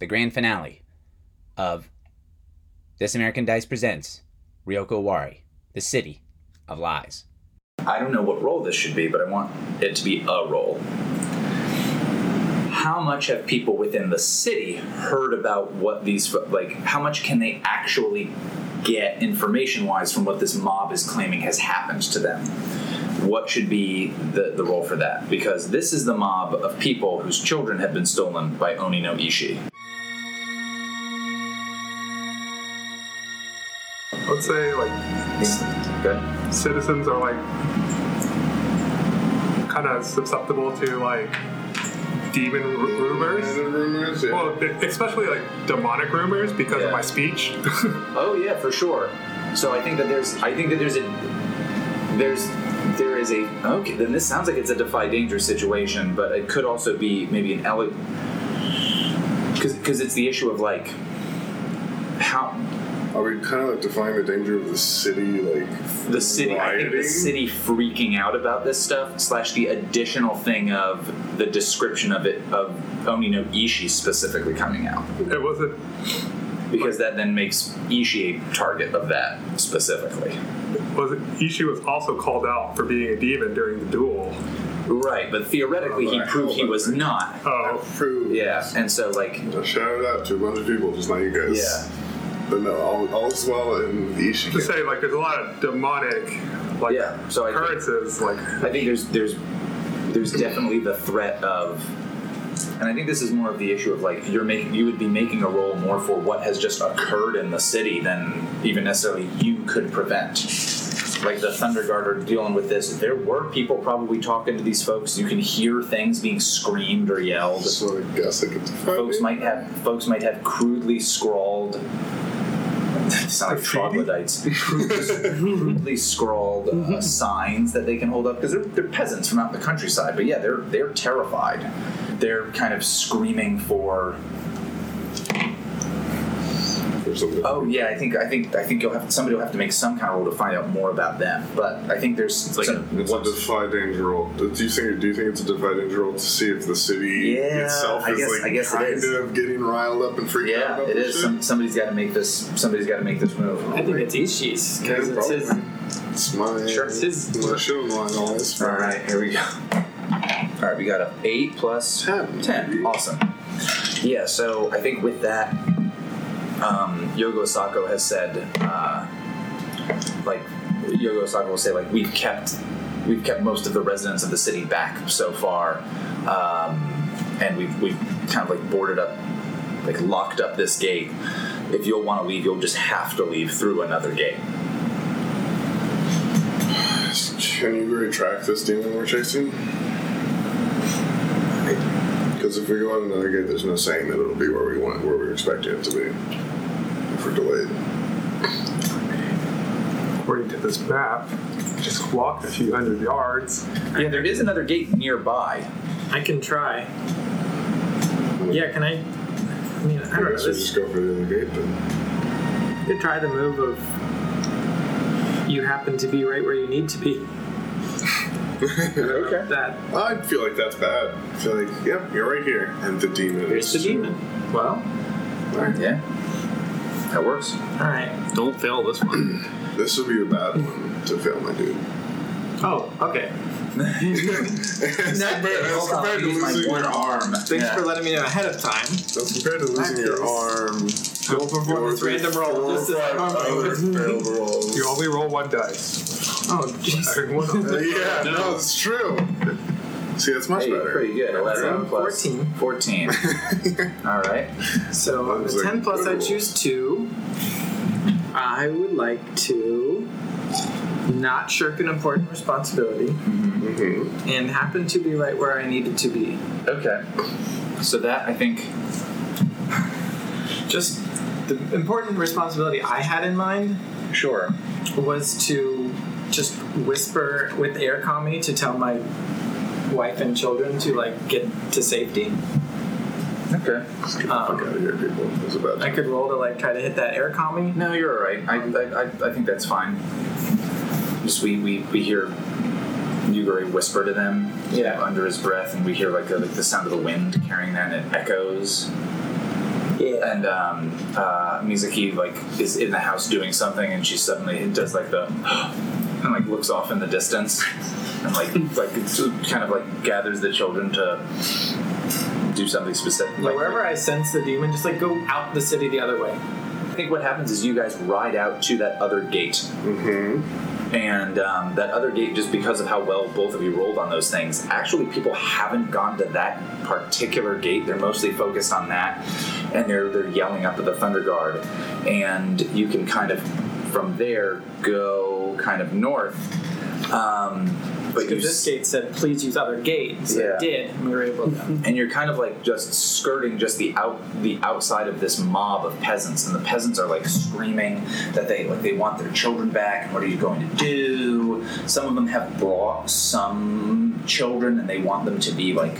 the grand finale of This American Dice Presents Ryoko Owari, the City of Lies. I don't know what role this should be, but I want it to be a role. How much have people within the city heard about what these like? How much can they actually get information-wise from what this mob is claiming has happened to them? What should be the, the role for that? Because this is the mob of people whose children have been stolen by Oni no Ishi. Let's say like Okay. citizens are like kind of susceptible to like demon r- rumors. rumors, yeah. Well, especially like demonic rumors because Yeah. of my speech. Oh yeah, for sure. So I think that there's I think that there's a there's there is a okay. Then this sounds like it's a defy danger situation, but it could also be maybe an ele because because it's the issue of like how Are we kind of like defying the danger of the city, like the city I think the city freaking out about this stuff slash the additional thing of the description of it of Oni no Ishi specifically coming out it wasn't. because that then makes Ishi a target of that specifically. Was it? Ishi was also called out for being a demon during the duel. Right, but theoretically he oh, proved he was not. Oh, Prove. Yeah, and so like, I shout it out to a bunch of people, just not you guys. yeah, But no, all, all is well in the Ishi. to say like there's a lot of demonic like yeah. So I think, occurrences. Like I think there's there's there's definitely the threat of, and I think this is more of the issue of like you're making you would be making a role more for what has just occurred in the city than even necessarily you could prevent. Like the Thunder Guard are dealing with this. There were people probably talking to these folks. You can hear things being screamed or yelled. So I guess I could defy folks it. might have folks might have crudely scrawled sound like troglodytes. Crudely scrawled uh, signs that they can hold up because they're, they're peasants from out in the countryside but yeah they're they're terrified. They're kind of screaming for or something. oh yeah i think i think i think you'll have somebody will have to make some kind of role to find out more about them but i think there's like some, It's a defy danger roll. Do you think? Do you think it's a defy danger roll to see if the city Yeah, itself I is guess- like I guess kind is. of getting riled up and freaked out yeah about it this is shit? some, somebody's got to make this somebody's got to make this move I think it's Ishi's because Yeah, it's his. It's my Sure. It's his. my show line always. All right, here we go. All right, we got a eight plus Ten. Ten. Awesome. Yeah. So I think with that, um, Yogo Osako has said, uh, like, Yogo Sako will say, like, we've kept, we've kept most of the residents of the city back so far, um, and we've we've kind of like boarded up, like locked up this gate. If you'll want to leave, you'll just have to leave through another gate. Can you retract this demon we're chasing? Because if we go out another gate, there's no saying that it'll be where we want, where we expect it to be. If we're delayed. according to this map, just walk a few hundred yards. Yeah, there is another gate nearby. I can try. Yeah, can I? I mean, I I don't know. guess we This, just go for the other gate then. you could try the move of you happen to be right where you need to be. okay. That I feel like that's bad. I feel like, yep, you're right here. And the demon here's the is- demon. Well, Yeah, that works. all right. Don't fail this one. This would be a bad one to fail, my dude. Oh, okay. as compared, as Hold on, compared to use my losing one your arm. Thanks Yeah. for letting me know ahead of time. As compared to losing your arm, Go perform this random roll. Just as other failed rolls. You only roll one dice. Oh, jeez. One of them. yeah, no, it's true. See, that's much Hey, better. pretty good. 11 plus 14. 14. All right. So on Sounds the like 10 plus, good I choose 2. I would like to not shirk an important responsibility Mhm. and happen to be right where I needed to be. Okay. So that, I think, Just the important responsibility I had in mind sure. was to just whisper with air kami to tell my wife and children to like get to safety. Okay. Fuck Um, out of here, people. It's a bad I could roll to like try to hit that air kami. No, you're all right. I, I, I, I think that's fine. Just we, we, we hear Yugure whisper to them Yeah. under his breath, and we hear like, the like the sound of the wind carrying that, and it echoes. Yeah. And um, uh, Mizuki like is in the house doing something, and she suddenly does like the and like looks off in the distance, and like like kind of like gathers the children to do something specific. Yeah, Like, wherever I sense the demon, just like go out the city the other way. I think what happens is you guys ride out to that other gate. Mm-hmm. And um, that other gate, just because of how well both of you rolled on those things, actually people haven't gone to that particular gate. They're mostly focused on that, and they're they're yelling up at the Thunder Guard, and you can kind of from there go kind of north. Um, but Because this gate said, "Please use other gates." so Yeah. it did, and we were able to. and you're kind of like just skirting just the out the outside of this mob of peasants and the peasants are like screaming that they like they want their children back and what are you going to do some of them have brought some children and they want them to be like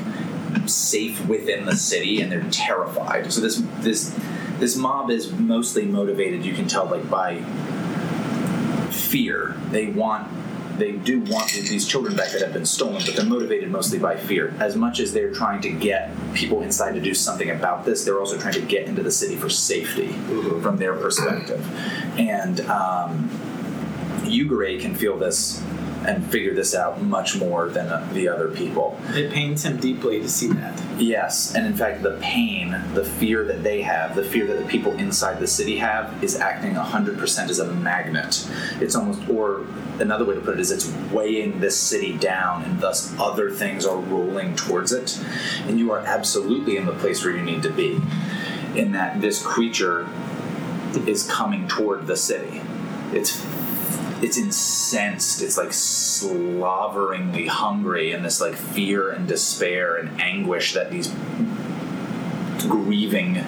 safe within the city and they're terrified so this this this mob is mostly motivated you can tell like by fear they want they do want these children back that have been stolen, but they're motivated mostly by fear. As much as they're trying to get people inside to do something about this, they're also trying to get into the city for safety from their perspective. And um, Yugure can feel this and figure this out much more than uh, the other people. It pains him deeply to see that. Yes, and in fact, the pain, the fear that they have, the fear that the people inside the city have, is acting 100% as a magnet. It's almost, or another way to put it is, it's weighing this city down, and thus other things are rolling towards it. And you are absolutely in the place where you need to be, in that this creature is coming toward the city. It's it's incensed. It's like sloveringly hungry, and this like fear and despair and anguish that these grieving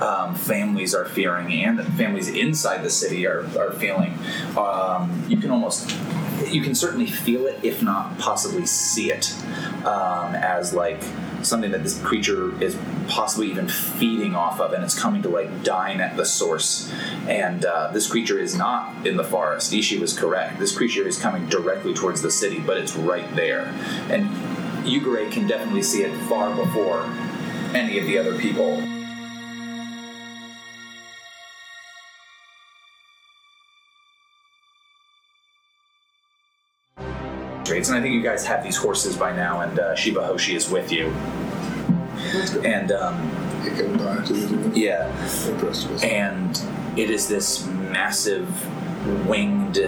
um, families are fearing, and that families inside the city are, are feeling. Um, you can almost, you can certainly feel it, if not possibly see it, um, as like something that this creature is possibly even feeding off of, and it's coming to like dine at the source. And uh, this creature is not in the forest. Ishi was correct. This creature is coming directly towards the city, but it's right there. And Yugure can definitely see it far before any of the other people. And I think you guys have these horses by now, and uh, Shiba Hoshi is with you. And um, yeah, and it is this massive winged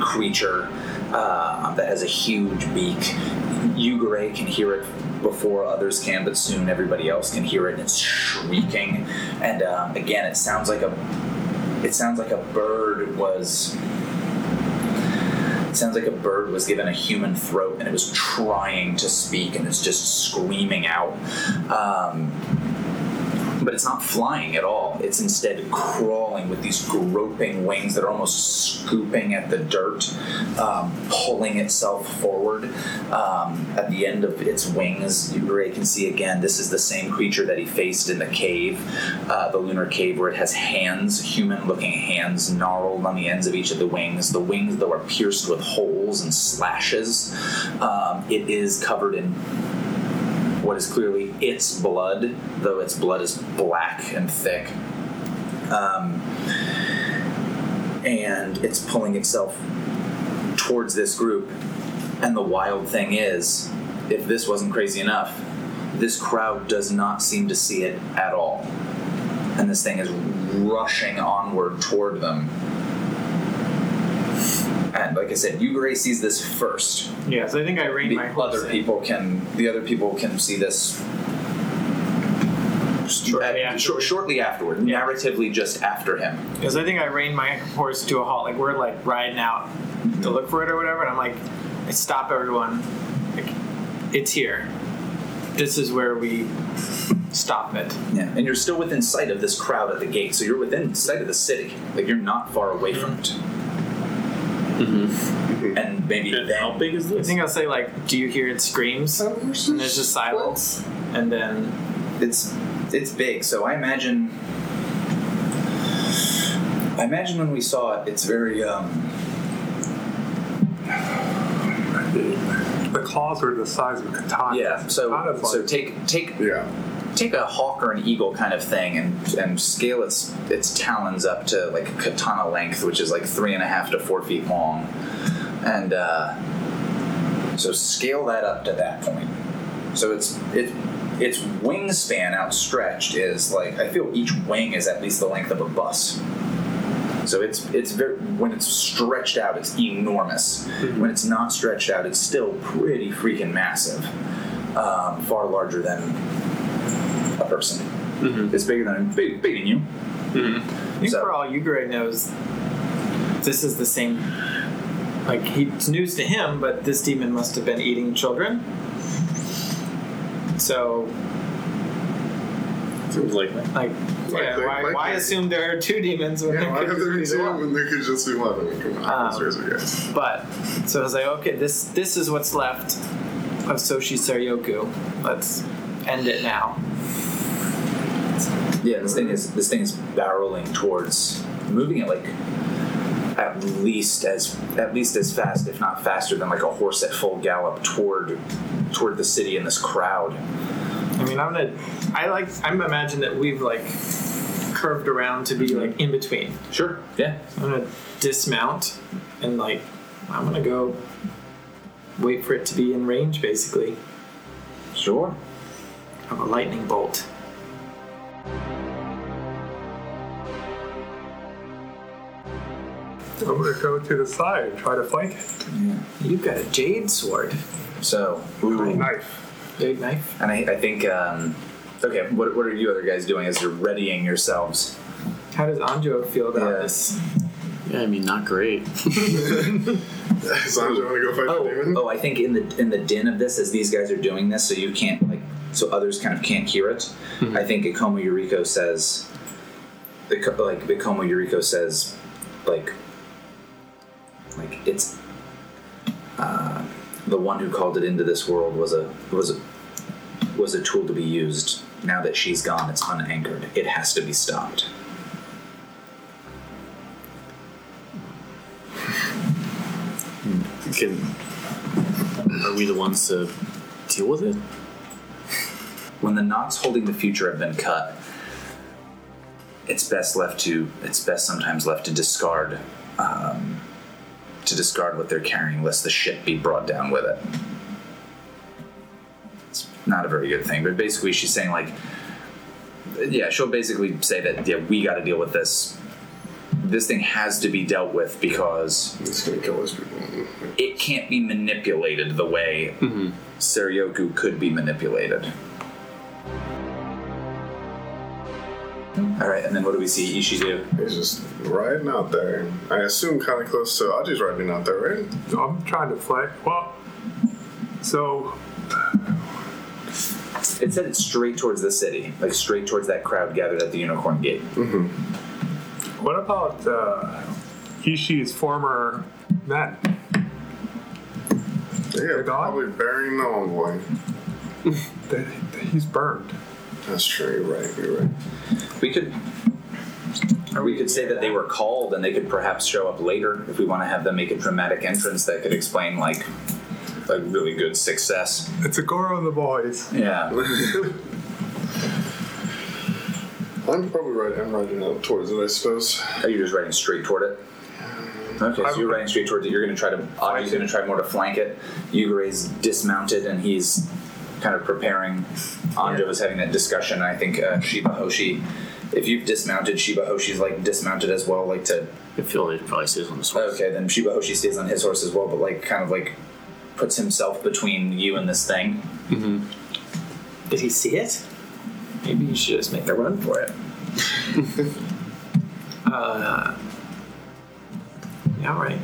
creature uh, that has a huge beak. Yugure can hear it before others can, but soon everybody else can hear it, and it's shrieking. And um, again, it sounds like a it sounds like a bird was it sounds like a bird was given a human throat and it was trying to speak and it's just screaming out. Um, but it's not flying at all. It's instead crawling with these groping wings that are almost scooping at the dirt, um, pulling itself forward. Um, at the end of its wings, Ray can see again. This is the same creature that he faced in the cave, uh, the lunar cave, where it has hands, human-looking hands, gnarled on the ends of each of the wings. The wings, though, are pierced with holes and slashes. Um, it is covered in what is clearly its blood, though its blood is black and thick. Um, and it's pulling itself towards this group. And the wild thing is, if this wasn't crazy enough, this crowd does not seem to see it at all. And this thing is rushing onward toward them. And like I said, Yugure sees this first Yeah, so I think I reined the my horse other in. people can the other people can see this Shortly at- afterward. shor- shortly afterward narratively just after him Because I think I reined my horse to a halt. Like we're like riding out mm-hmm. to look for it or whatever, and I'm like, I stop everyone. Like, it's here. This is where we stop it. yeah and you're still within sight of this crowd at the gate so you're within sight of the city like you're not far away from mm-hmm. it and maybe And then how big is I this? think I'll say like, do you hear it screams? And there's just silence, and then it's it's big so i imagine i imagine when we saw it it's very um The claws are the size of a katana. yeah so Kind so take take Yeah. Take a hawk or an eagle kind of thing and and scale its its talons up to like katana length, which is like three and a half to four feet long, and uh, so scale that up to that point. So it's it its wingspan outstretched is like I feel each wing is at least the length of a bus. So it's it's very when it's stretched out, it's enormous. When it's not stretched out, it's still pretty freaking massive. Um, far larger than a person. It's bigger than big, bigger than you. I think So- for all Yugure knows, this is the same. Like he, it's news to him, but this demon must have been eating children. So, Seems likely. like, yeah, Likely, why, likely. why assume there are two demons when Yeah, there why could there just be two one? when there could just be one? I mean, come on, Um, guys. But so I was like, okay, this this is what's left of Soshi Seryoku. Let's end it now. Yeah, this thing is this thing is barreling towards moving at like at least as at least as fast, if not faster, than like a horse at full gallop toward toward the city and this crowd. I mean, I'm gonna. I like. I'm imagine that we've like curved around to be like in between. Sure. Yeah. I'm gonna dismount and like I'm gonna go wait for it to be in range basically Sure. of a lightning bolt. I'm gonna go to the side and try to flank it. You've got a jade sword, So, ooh. Knife. jade knife. and I, I think um, okay. What, what are you other guys doing as you're readying yourselves? How does Anjo feel about Yeah. this? Yeah, I mean, not great. Sanjo, want to go fight the Oh, demon? oh, I think in the in the din of this, as these guys are doing this, so you can't like, so others kind of can't hear it. I think Ikoma Yuriko says, like Ikoma Yuriko says, like, like it's uh, the one who called it into this world was a was a was a tool to be used. Now that she's gone, it's unanchored. It has to be stopped. Can are we the ones to deal with it? When the knots holding the future have been cut, it's best left to it's best sometimes left to discard um, to discard what they're carrying, lest the ship be brought down with it. It's not a very good thing, but basically she's saying like, yeah, she'll basically say that yeah, we got to deal with this. This thing has to be dealt with because It's gonna kill those people. it can't be manipulated the way Seryoku could be manipulated. All right, and then what do we see Ishi do? He's just riding out there. I assume kind of close to Aji's riding out there, right? I'm trying to flank. Well, so It said it's straight towards the city, like straight towards that crowd gathered at the Unicorn Gate. what about uh, Ishi's former men? Yeah, gone? probably burying the envoy. They, he's burned. That's true. You're right. You're right. We could, or we could say that they were called, and they could perhaps show up later if we want to have them make a dramatic entrance that could explain like a really good success. It's a Goro and the boys. Yeah. I'm probably right. I'm riding out towards it, I suppose. Are you just riding straight toward it? Okay, so you're riding straight towards it. You're going to try to. Audrey's going to try more to flank it. Yugure's dismounted and he's kind of preparing. Anjo is having that discussion. I think uh, Shiba Hoshi. If you've dismounted, Shiba Hoshi's like dismounted as well, like to. I feel like it probably stays on the sword. Okay, then Shiba Hoshi stays on his horse as well, but like kind of like puts himself between you and this thing. Did he see it? Maybe you should just make a run for it. uh, yeah, all right.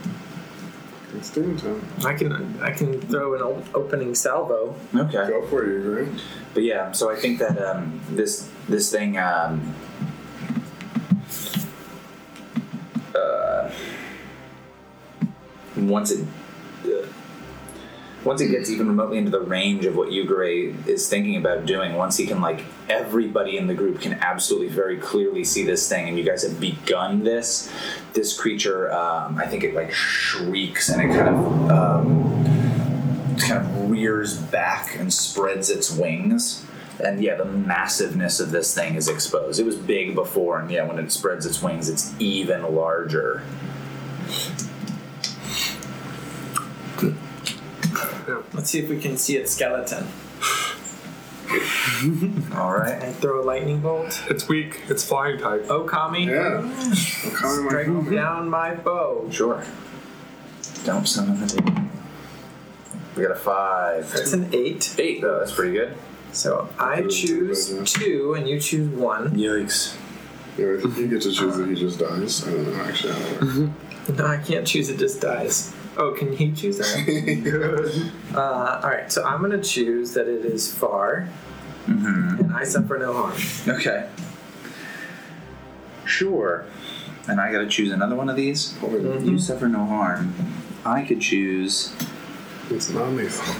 It's demon time. I can I can throw an o- opening salvo. Okay. Go for you, right? But yeah, so I think that um, this this thing um, uh, once it once it gets even remotely into the range of what Yugure is thinking about doing, once he can like everybody in the group can absolutely very clearly see this thing, and you guys have begun this. This creature, um, I think it like shrieks and it kind of. Um, kind of rears back and spreads its wings and yeah, the massiveness of this thing is exposed. It was big before, and yeah, when it spreads its wings, it's even larger. Let's see if we can see its skeleton. All right. And throw a lightning bolt. It's weak. It's flying type. Oh, Kami. Yeah. I'm my Strike down my bow. Sure. Dump some summon the demon. We got a five. That's an eight. Eight, though. That's pretty good. So I choose two, and you choose one. Yikes. Yeah, I think you get to choose if he just dies. I don't know actually. how it works. No, I can't choose. It just dies. Oh, can he choose that? uh, all right. So I'm gonna choose that it is far, mm-hmm. and I suffer no harm. Okay. Sure. And I gotta choose another one of these? or mm-hmm. You suffer no harm. I could choose. It's not lethal.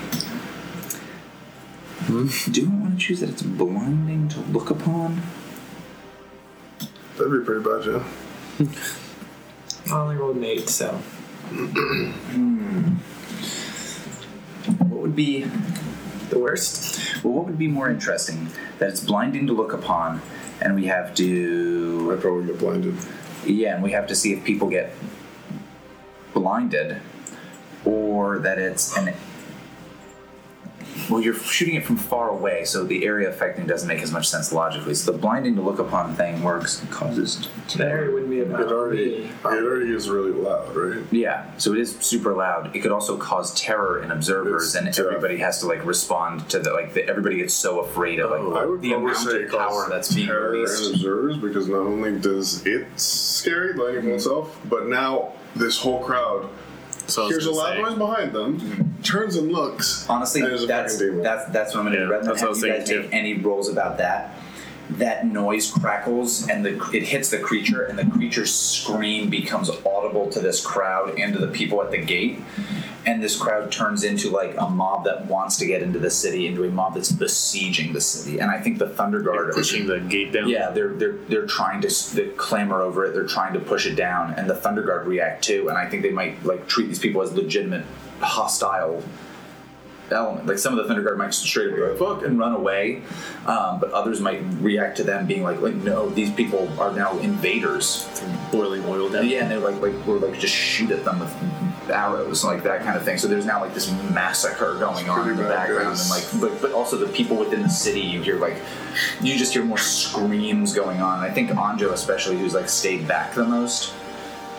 Hmm? Do I want to choose that it's blinding to look upon? That'd be pretty bad, yeah. I only rolled an eight, so Hmm. What would be the worst. well? What would be more interesting? That it's blinding to look upon, and we have to I'd probably get blinded. yeah, and we have to see if people get blinded, or that it's an well, you're shooting it from far away, so the area affecting doesn't make as much sense logically. So the blinding to look upon thing works and causes That area wouldn't be It about already, me. it already is really loud, right? Yeah, so it is super loud. It could also cause terror in observers, It's and tough. everybody has to like respond to the like. The, everybody gets so afraid of like Oh, I would the probably amount say of power that's being terror released. and observers because not only does it scary lightning mm-hmm. bolt itself, but now this whole crowd So I was hears a gonna loud say, noise behind them, mm-hmm. Turns and looks. Honestly, and that's that's that's what I'm gonna Yeah, do. Rather than that's what I have was you guys thinking make any rolls about that, that noise crackles and the it hits the creature, and the creature's scream becomes audible to this crowd and to the people at the gate. And this crowd turns into like a mob that wants to get into the city, into a mob that's besieging the city. And I think the Thunder Guard are pushing the gate down. Yeah, they're they're they're trying to s- they clamor over it. They're trying to push it down, and the Thunder Guard react too. And I think they might like treat these people as legitimate hostile element. Like some of the Thunder Guard might straight up be like fuck and run away, um, but others might react to them being like like no, these people are now invaders. Boiling oil down. Yeah, and they're like like we're like just shoot at them with arrows like that kind of thing. So there's now like this massacre going on in the background, guys. and like but but also the people within the city you hear like you just hear more screams going on. I think Anjo especially, who's like stayed back the most,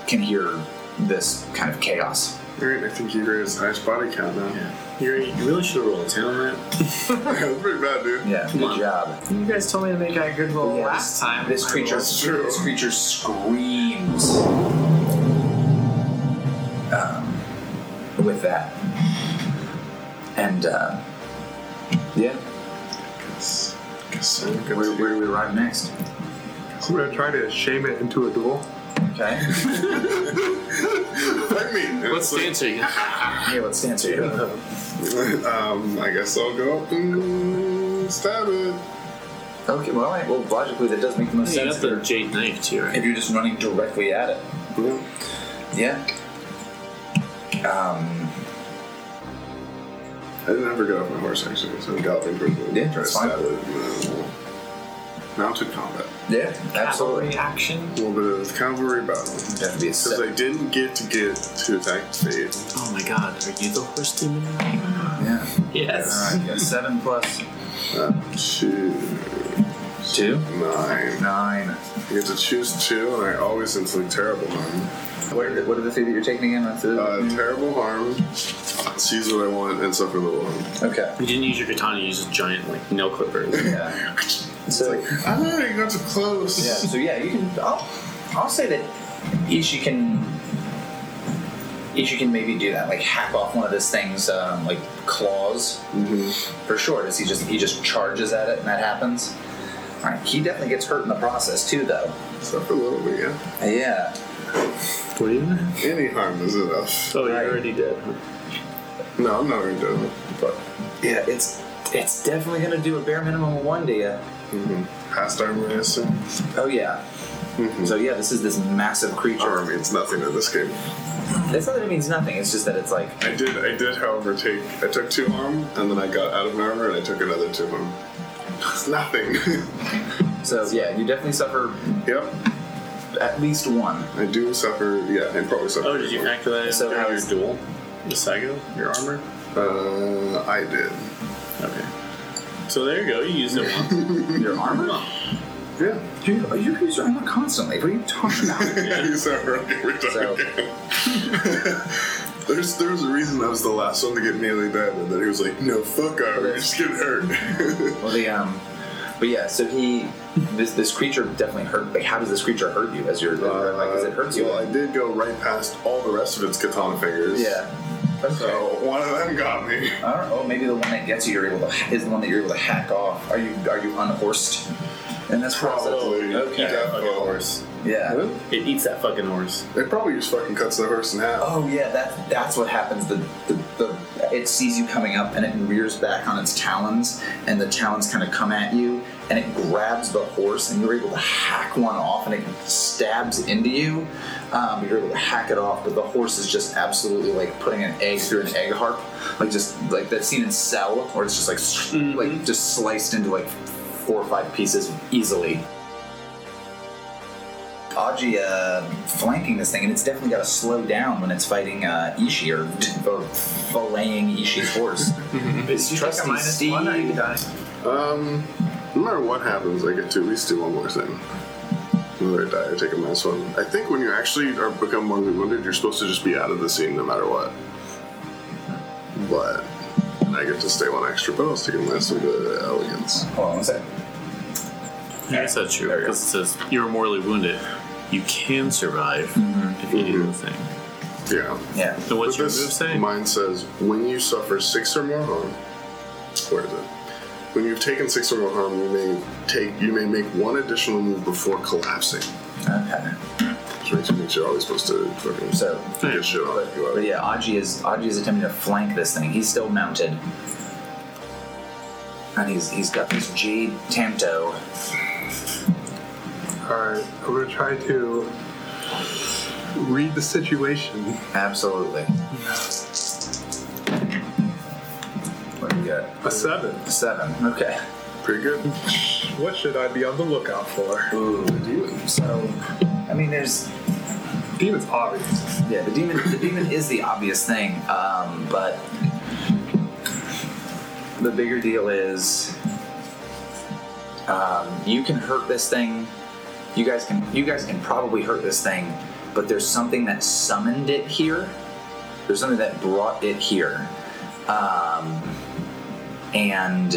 can hear this kind of chaos. Alright, I think you raised highest body count now. Yeah. You're, you really should have rolled a 10 on that. That's pretty bad, dude. Yeah, good on. job. You guys told me to make a good roll Yeah, last time. This creature, That's true. this creature screams um, with that, and uh, yeah, Guess, guess I'm where, where do we arrive next? I'm gonna try to shame it into a duel. Okay, Fight me! What It's like- stance are you? hey, let's stance are you? um, I guess I'll go up and stab it. Okay, well, all right, well, logically that does make the most You sense. got the If jade knife too, you're- right? if you're just running directly at it, Yeah. yeah. Um, I didn't ever get off my horse actually, so I'm galloping towards it. Yeah, try to that's fine. stab it. And then Mounted combat. yeah, absolutely. Cavalry action. A little bit of cavalry battle. Definitely be a Because. I didn't get to get to attack Fade. Oh my god, are you the horse demon? Yeah. Yes. All right, you got seven plus Uh, two, two, nine. nine. I get to choose two, and I always inflict terrible harm. What are the, what are the three that you're taking again? That's it. Uh, terrible harm, seize what I want, and suffer little harm. okay. You didn't use your katana, you used a giant like nail clipper. Yeah. So Ah, you got too close. yeah. So yeah, you can. I'll, I'll say that Ishi can. Ishi can maybe do that, like hack off one of this thing's um, like claws hmm for sure. Does he just he just charges at it and that happens? All right. He definitely gets hurt in the process too, though. Suffer a little bit, yeah. Yeah. What are you? Any harm is enough. Oh, Right. you're already dead. No, I'm not going to do it. But Yeah. It's it's definitely gonna do a bare minimum of one to you. Hmm past armor, I assume. Oh yeah. Mhm. So yeah, this is this massive creature. Armor means nothing in this game. It's not that it means nothing. It's just that it's like I did, I did, however, take. I took two arm, and then I got out of my armor, and I took another two harm. It's nothing. So yeah, you definitely suffer yep. at least one. I do suffer. Yeah, and probably suffer. Oh, did you factor that in So during how your is- duel? The Sago? Your armor? Uh, I did. Okay. So there you go. You used it once. Your armor? Yeah. You, you use your armor constantly. What are you talking about? Yeah, you suffer every time. So- There's there's a reason I was the last one to get nearly dead, and then he was like, "No, fuck armor, you're just getting hurt." well, the um, but yeah. So he, this this creature definitely hurt. Like, how does this creature hurt you as you're like? Because it hurts you. Well, I did go right past all the rest of its katana fingers. yeah. Okay. So one of them got me. I don't know. Maybe the one that gets you, you're able to is the one that you're able to hack off. Are you are you unhorsed in this process? Probably. Okay. Yeah, Fucking horse. Yeah. It eats that fucking horse. It probably just fucking cuts the horse in half. Oh yeah, that that's what happens. The, the the it sees you coming up and it rears back on its talons, and the talons kind of come at you, and it grabs the horse, and you're able to hack one off, and it stabs into you. Um, you're able to hack it off, but the horse is just absolutely like putting an egg through an egg harp, like just like that scene in Cell, where it's just like like just sliced into like four or five pieces easily. Aji uh, flanking this thing, and it's definitely got to slow down when it's fighting uh, Ishi or, or filleting Ishi's horse. Is you Trusty a minus one or you die? Um, no matter what happens, I get to at least do one more thing. Whether I die or take a mass minus one. I think when you actually are become mortally wounded, you're supposed to just be out of the scene no matter what. But I get to stay one extra, but I'll stick a minus one to elegance. Hold on one second. I guess that's true There you go. because it says you're mortally wounded. You can survive mm-hmm. if you do the mm-hmm. thing. Yeah. Yeah. So what's But your this move say? Mine says when you suffer six or more harm. Where is it? When you've taken six or more harm, you may take you may make one additional move before collapsing. Okay. Which makes, means you're always supposed to fucking So, get shit on but, you. but yeah, Aji is Aji is attempting to flank this thing. He's still mounted, and he's he's got this jade tanto. Alright, I'm gonna try to read the situation. Absolutely. What do you got? A seven. Seven. Okay. Pretty good. What should I be on the lookout for? Ooh, dude. So, I mean, there's Demon's obvious. yeah, the demon. The demon is the obvious thing, um, but the bigger deal is um, you can hurt this thing. You guys can. You guys can probably hurt this thing, but there's something that summoned it here. There's something that brought it here, um, and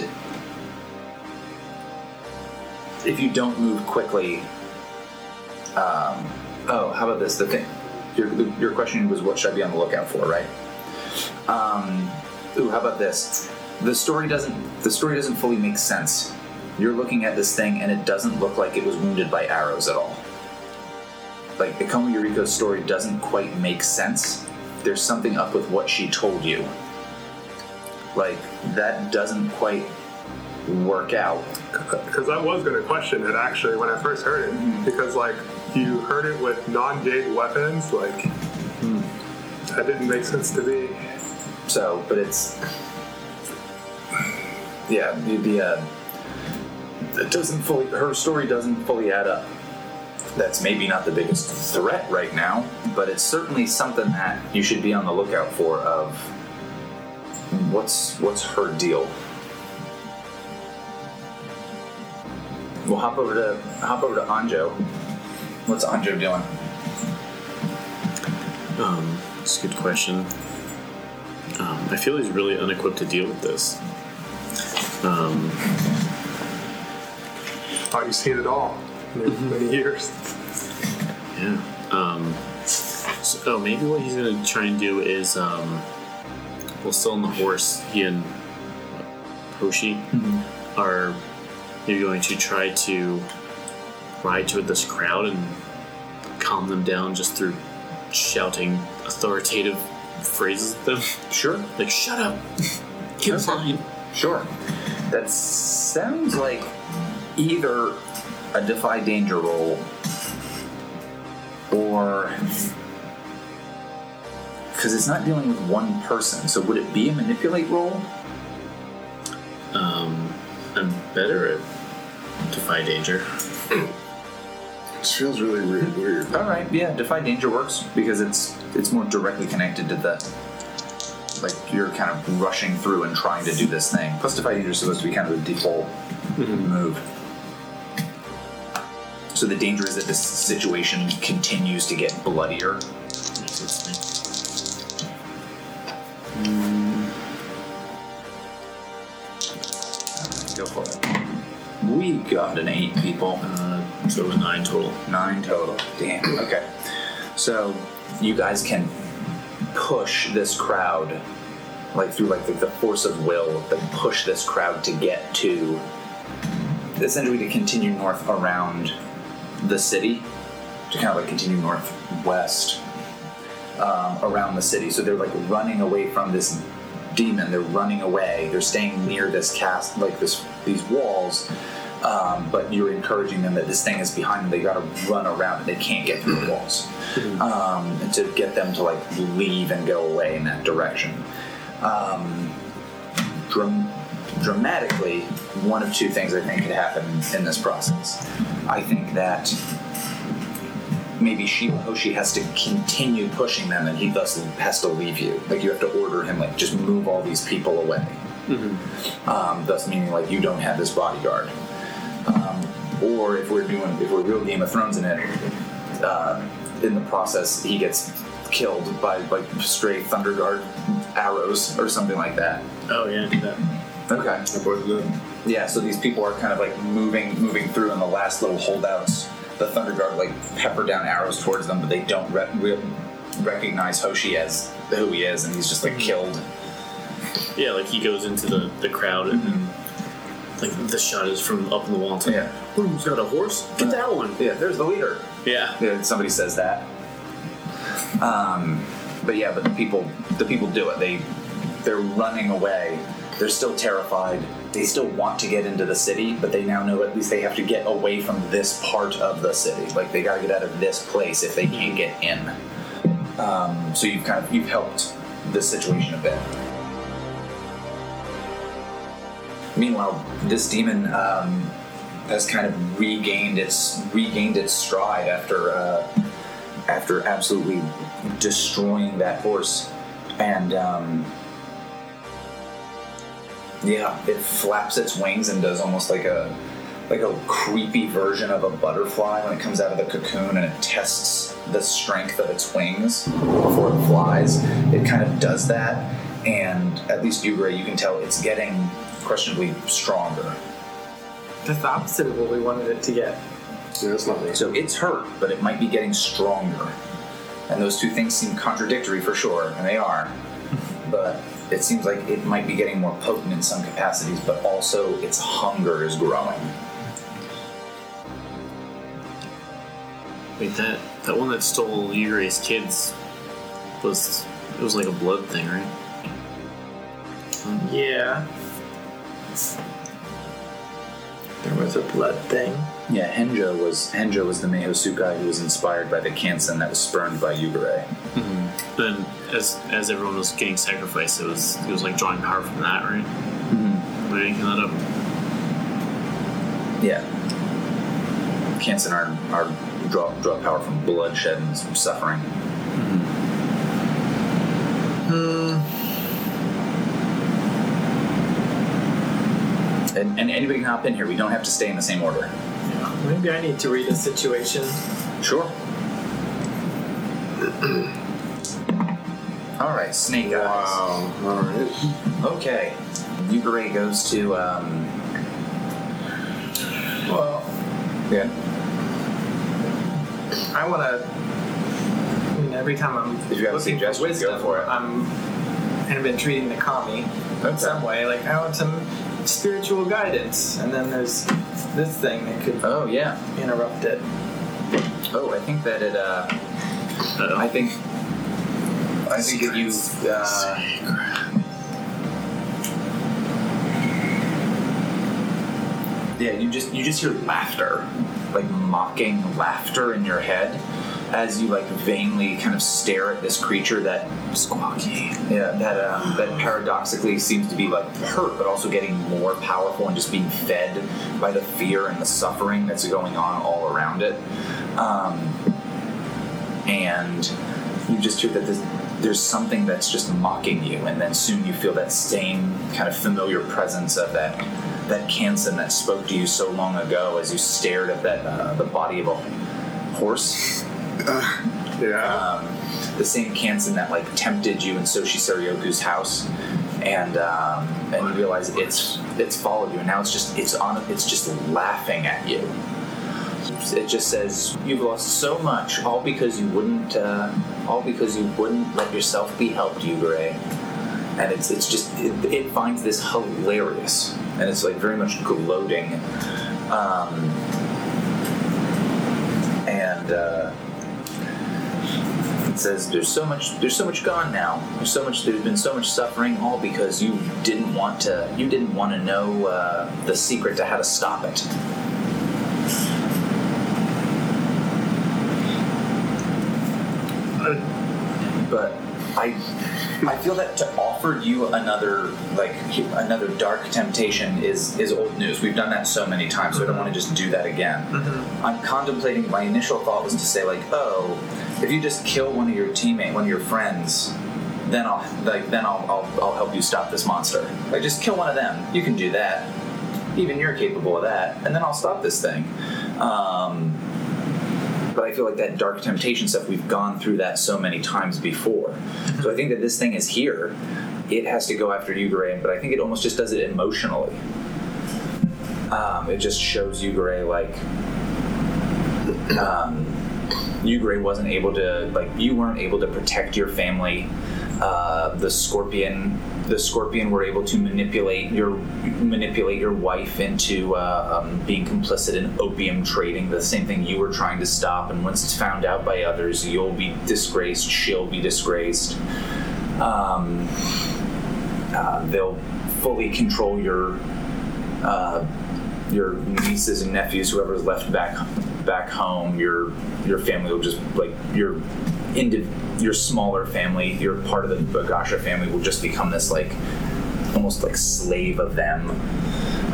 if you don't move quickly, um, oh, how about this? The thing, your, the, your question was, what should I be on the lookout for, right? Um, ooh, how about this? The story doesn't. The story doesn't fully make sense. You're looking at this thing, and it doesn't look like it was wounded by arrows at all. Like Ikoma Yuriko's story doesn't quite make sense. There's something up with what she told you. Like that doesn't quite work out. Because I was gonna question it actually when I first heard it. Because like you heard it with non-jade weapons, like that didn't make sense to me. So, but it's yeah, the, the uh, it doesn't fully. Her story doesn't fully add up. That's maybe not the biggest threat right now, but it's certainly something that you should be on the lookout for. Of what's what's her deal. We'll hop over to hop over to Anjo. What's Anjo doing? Um, it's a good question. Um, I feel he's really unequipped to deal with this. Um, Thought you've seen it all in many years. yeah. Um, so, oh, maybe what he's gonna try and do is, um, well, still on the horse, he and uh, Hoshi mm-hmm. are maybe going to try to ride toward this crowd and calm them down just through shouting authoritative phrases at them. Sure. Like, shut up! Okay. fine. Sure. That sounds like either a defy danger roll or because it's not dealing with one person. So would it be a manipulate roll? Um, I'm better at defy danger. It feels really weird. weird. All right, yeah, defy danger works because it's it's more directly connected to the like you're kind of rushing through and trying to do this thing. Plus, defy danger is supposed to be kind of the default move. So the danger is that this situation continues to get bloodier. Go for it. We got an eight people. Uh, so a nine total. Nine total. Damn. Okay. So you guys can push this crowd, like through like the, the force of will, that push this crowd to get to, essentially to continue north around the city, to kind of like continue northwest um, around the city. So they're like running away from this demon. They're running away. They're staying near this cast, like this these walls. Um, but you're encouraging them that this thing is behind them. They got to run around it. They can't get through the walls. Um, and to get them to like leave and go away in that direction. Um, dram- dramatically, one of two things I think could happen in this process. I think that maybe Shiba Hoshi has to continue pushing them and he thus has to leave you. Like you have to order him, like just move all these people away. Um, thus meaning like you don't have this bodyguard. Um, or if we're doing, if we're real Game of Thrones in it, uh, in the process he gets killed by like stray Thunder Guard arrows or something like that. Oh yeah, do that. Okay. I both of them. Yeah, so these people are kind of like moving, moving through, and the last little holdouts, the Thunder Guard like pepper down arrows towards them, but they don't re- re- recognize Hoshi as who he is, and he's just like killed. Yeah, like he goes into the, the crowd and like the shot is from up in the wall. It's like, Yeah. Who's got a horse? Get that one. Yeah, there's the leader. Yeah. Yeah, somebody says that. Um, but yeah, but the people, the people do it. They, they're running away. They're still terrified. They still want to get into the city, but they now know at least they have to get away from this part of the city. Like they got to get out of this place if they can't get in. Um, so you've kind of you've helped this situation a bit. Meanwhile, this demon um, has kind of regained its regained its stride after uh, after absolutely destroying that horse, and um, yeah, it flaps its wings and does almost like a like a creepy version of a butterfly when it comes out of the cocoon and it tests the strength of its wings before it flies. It kind of does that, and at least you, Gray, you can tell it's getting questionably stronger. That's the opposite of what we wanted it to get. Yeah, it's not So it's hurt, but it might be getting stronger. And those two things seem contradictory for sure, and they are. But it seems like it might be getting more potent in some capacities, but also its hunger is growing. Wait, that that one that stole Yurai's kids was it was like a blood thing, right? Yeah. There was a blood thing. Yeah, Henjo was Henjo was the Maho-tsukai who was inspired by the Kansen that was spurned by Yugure. Mm-hmm. Then as as everyone was getting sacrificed, it was it was like drawing power from that, right? Mm-hmm. Am I making that up? Yeah. Kansen are, are draw draw power from bloodshed and suffering. And, and anybody can hop in here. We don't have to stay in the same order. Yeah. Maybe I need to read a situation. Sure. All right, Snake Eyes. Wow. All right. Okay, Yugure goes to. Um, Well, yeah. I want to. I mean, every time I'm If you have a looking suggestion, for wisdom, go for it. I'm kind of been treating the kami Okay. in some way. Like I want some spiritual guidance, and then there's this thing that could Oh yeah. interrupt it. Oh, I think that it. Uh, Uh-oh. I think. I think if you. Uh, yeah, you just you just hear laughter, like mocking laughter in your head, as you like vainly kind of stare at this creature that squawky, yeah, that uh, that paradoxically seems to be like hurt, but also getting more powerful and just being fed by the fear and the suffering that's going on all around it. Um, and you just hear that there's, there's something that's just mocking you, and then soon you feel that same kind of familiar presence of that that Kansen that spoke to you so long ago as you stared at that uh, the body of a horse. Yeah. Um, the same Kansen that like tempted you in Soshi Saryoku's house, and um, and you realize it's it's followed you, and now it's just it's on it's just laughing at you. It just says you've lost so much, all because you wouldn't, uh, all because you wouldn't let yourself be helped, Yugure. And it's it's just it, it finds this hilarious, and it's like very much gloating, um, and. Uh, it says there's so much there's so much gone now there's so much there's been so much suffering all because you didn't want to you didn't want to know uh, the secret to how to stop it but I I feel that to offer you another like another dark temptation is is old news. We've done that so many times, so I don't want to just do that again. I'm contemplating. My initial thought was to say like, oh, if you just kill one of your teammate, one of your friends, then I'll like then I'll, I'll I'll help you stop this monster. Like just kill one of them. You can do that. Even you're capable of that, and then I'll stop this thing. Um, but I feel like that dark temptation stuff we've gone through that so many times before. So I think that this thing is here. It has to go after Yugure, but I think it almost just does it emotionally. Um, it just shows Yugure like um, Yugure wasn't able to like you weren't able to protect your family. Uh, the scorpion, the scorpion were able to manipulate your manipulate your wife into uh, um, being complicit in opium trading. The same thing you were trying to stop. And once it's found out by others, you'll be disgraced. She'll be disgraced. Um, uh, they'll fully control your uh, your nieces and nephews, whoever's left back back home. Your your family will just like your indi- your smaller family, your part of the Agasha family will just become this like almost like slave of them.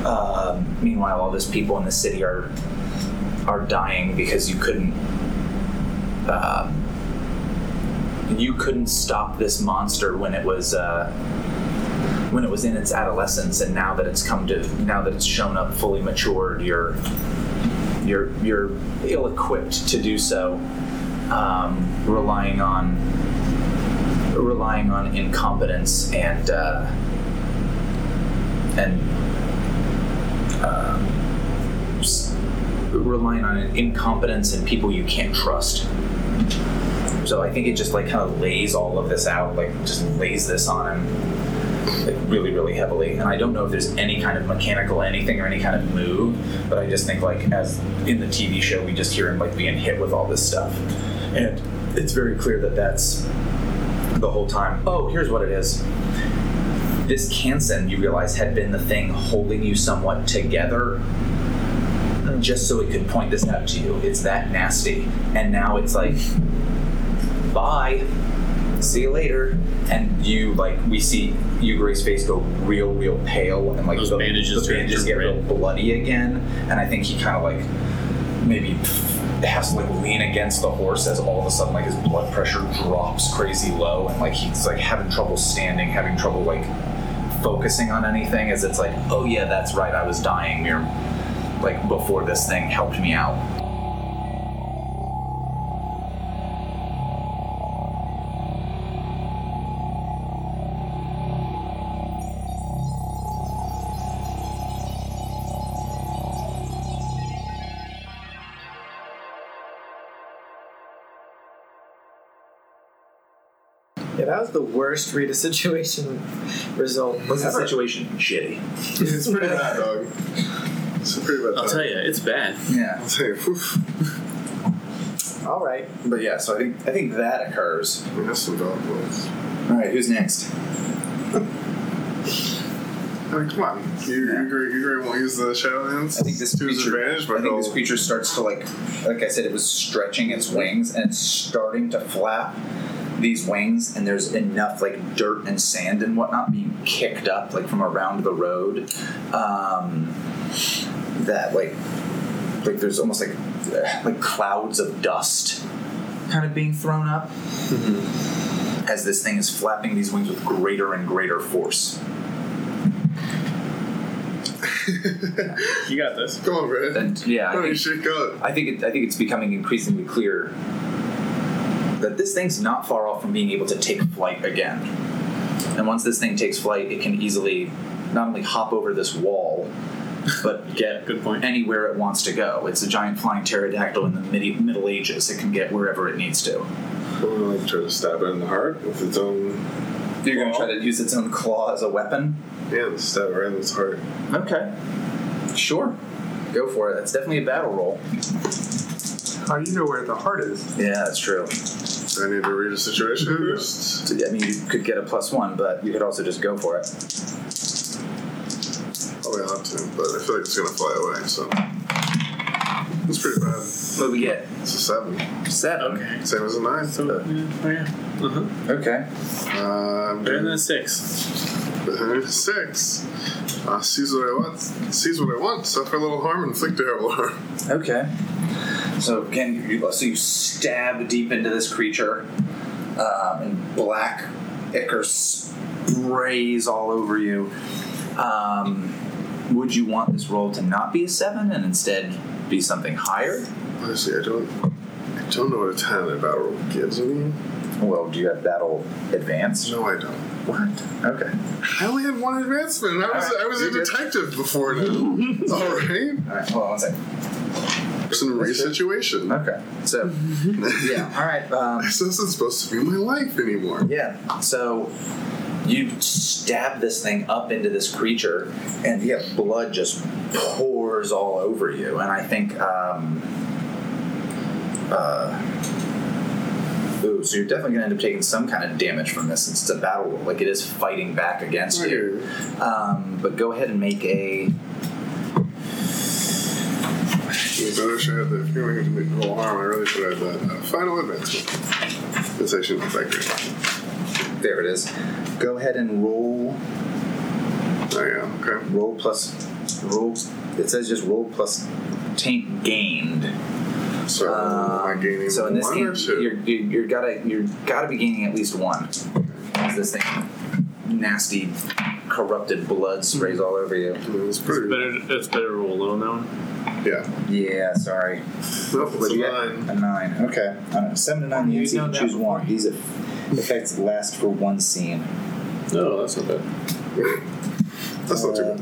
Uh, meanwhile, all these people in the city are are dying because you couldn't. Uh, you couldn't stop this monster when it was uh, when it was in its adolescence, and now that it's come to now that it's shown up fully matured, you're you're you're ill-equipped to do so, um, relying on relying on incompetence and uh, and um, relying on incompetence and people you can't trust. So I think it just like kind of lays all of this out, like just lays this on him like really, really heavily. And I don't know if there's any kind of mechanical anything or any kind of move, but I just think like as in the TV show, we just hear him like being hit with all this stuff, and it's very clear that that's the whole time. Oh, here's what it is. This Kansen, you realize, had been the thing holding you somewhat together just so it could point this out to you. It's that nasty. And now it's like, bye. See you later. And you, like, we see Yugure's face go real, real pale. And, like, Those the, bandages the bandages get real bloody again. And I think he kind of, like, maybe has to like lean against the horse as all of a sudden like his blood pressure drops crazy low and like he's like having trouble standing having trouble like focusing on anything as it's like oh yeah that's right i was dying near like before this thing helped me out the worst Rita situation result. what's the situation shitty It's pretty bad, dog. It's pretty bad. I'll tell you, it's bad. yeah I'll tell you. Oof. All right. but yeah so i think i think that occurs I mean, that's some dog voice. all right who's next I mean, come on. You, you, agree, you agree won't use the Shadowlands I think this to his creature. advantage, but I think this creature starts to like, like I said, it was stretching its wings and starting to flap these wings, and there's enough like dirt and sand and whatnot being kicked up like from around the road, um, that like, like there's almost like uh, like clouds of dust kind of being thrown up as this thing is flapping these wings with greater and greater force. You got this. Come on, Brad. And yeah, I think- shit, go. I think it, I think it's becoming increasingly clear that this thing's not far off from being able to take flight again. And once this thing takes flight, it can easily not only hop over this wall, but get Good point. anywhere it wants to go. It's a giant flying pterodactyl in the midi- Middle Ages. It can get wherever it needs to. We'll like try to stab it in the heart with its own. You're going to try to use its own claw as a weapon? Yeah, stab it right in its heart. Okay. Sure. Go for it. That's definitely a battle roll. How do you know where the heart is? Yeah, that's true. Do I need to read a situation first? So, I mean, you could get a plus one, but you could also just go for it. Probably ought to, but I feel like it's gonna fly away, so. It's pretty bad. What do we get? It's a seven. Seven. Okay. Same as a nine. So, yeah, oh yeah. Uh-huh. Okay. Uh, I'm Better than a six. six. Uh, sees what I want. Sees what I want. Suffer a little harm, and inflict terrible harm. Okay. So again, you, so you stab deep into this creature, um, and black ichor sprays all over you. Um, would you want this roll to not be a seven and instead be something higher? Honestly, I don't. I don't know what a ten in a battle roll gives me. Well, do you have battle advanced? No, I don't. What? Okay. I only had one advancement. I was right, I was a detective before now. All right. All right. Hold on one second. A race situation. Okay. So, yeah. All right. Um, This isn't supposed to be my life anymore. Yeah. So you stab this thing up into this creature, and yeah, blood just pours all over you. And I think, um, uh, ooh, so you're definitely gonna end up taking some kind of damage from this since it's a battle roll. Like it is fighting back against you. Um, but go ahead and make a. You better should have that. If you're to make a little harm, I really should have that uh, final advancement. This actually not that great. There it is. Go ahead and roll. Oh yeah. Okay. Roll plus. Roll. It says just roll plus taint gained. So am I gaining Um, so in this one game, you're, you're, you're gotta you're gotta be gaining at least one. This thing, nasty, corrupted blood sprays all over you. I mean, it's pretty. Better. It's better to roll low now. Yeah. Yeah, sorry. Nope, it's What a you get? nine. A nine. Okay. Uh, seven to nine. You You can know choose that before. one. These eff- effects last for one scene. No, that's not bad. That's not too bad.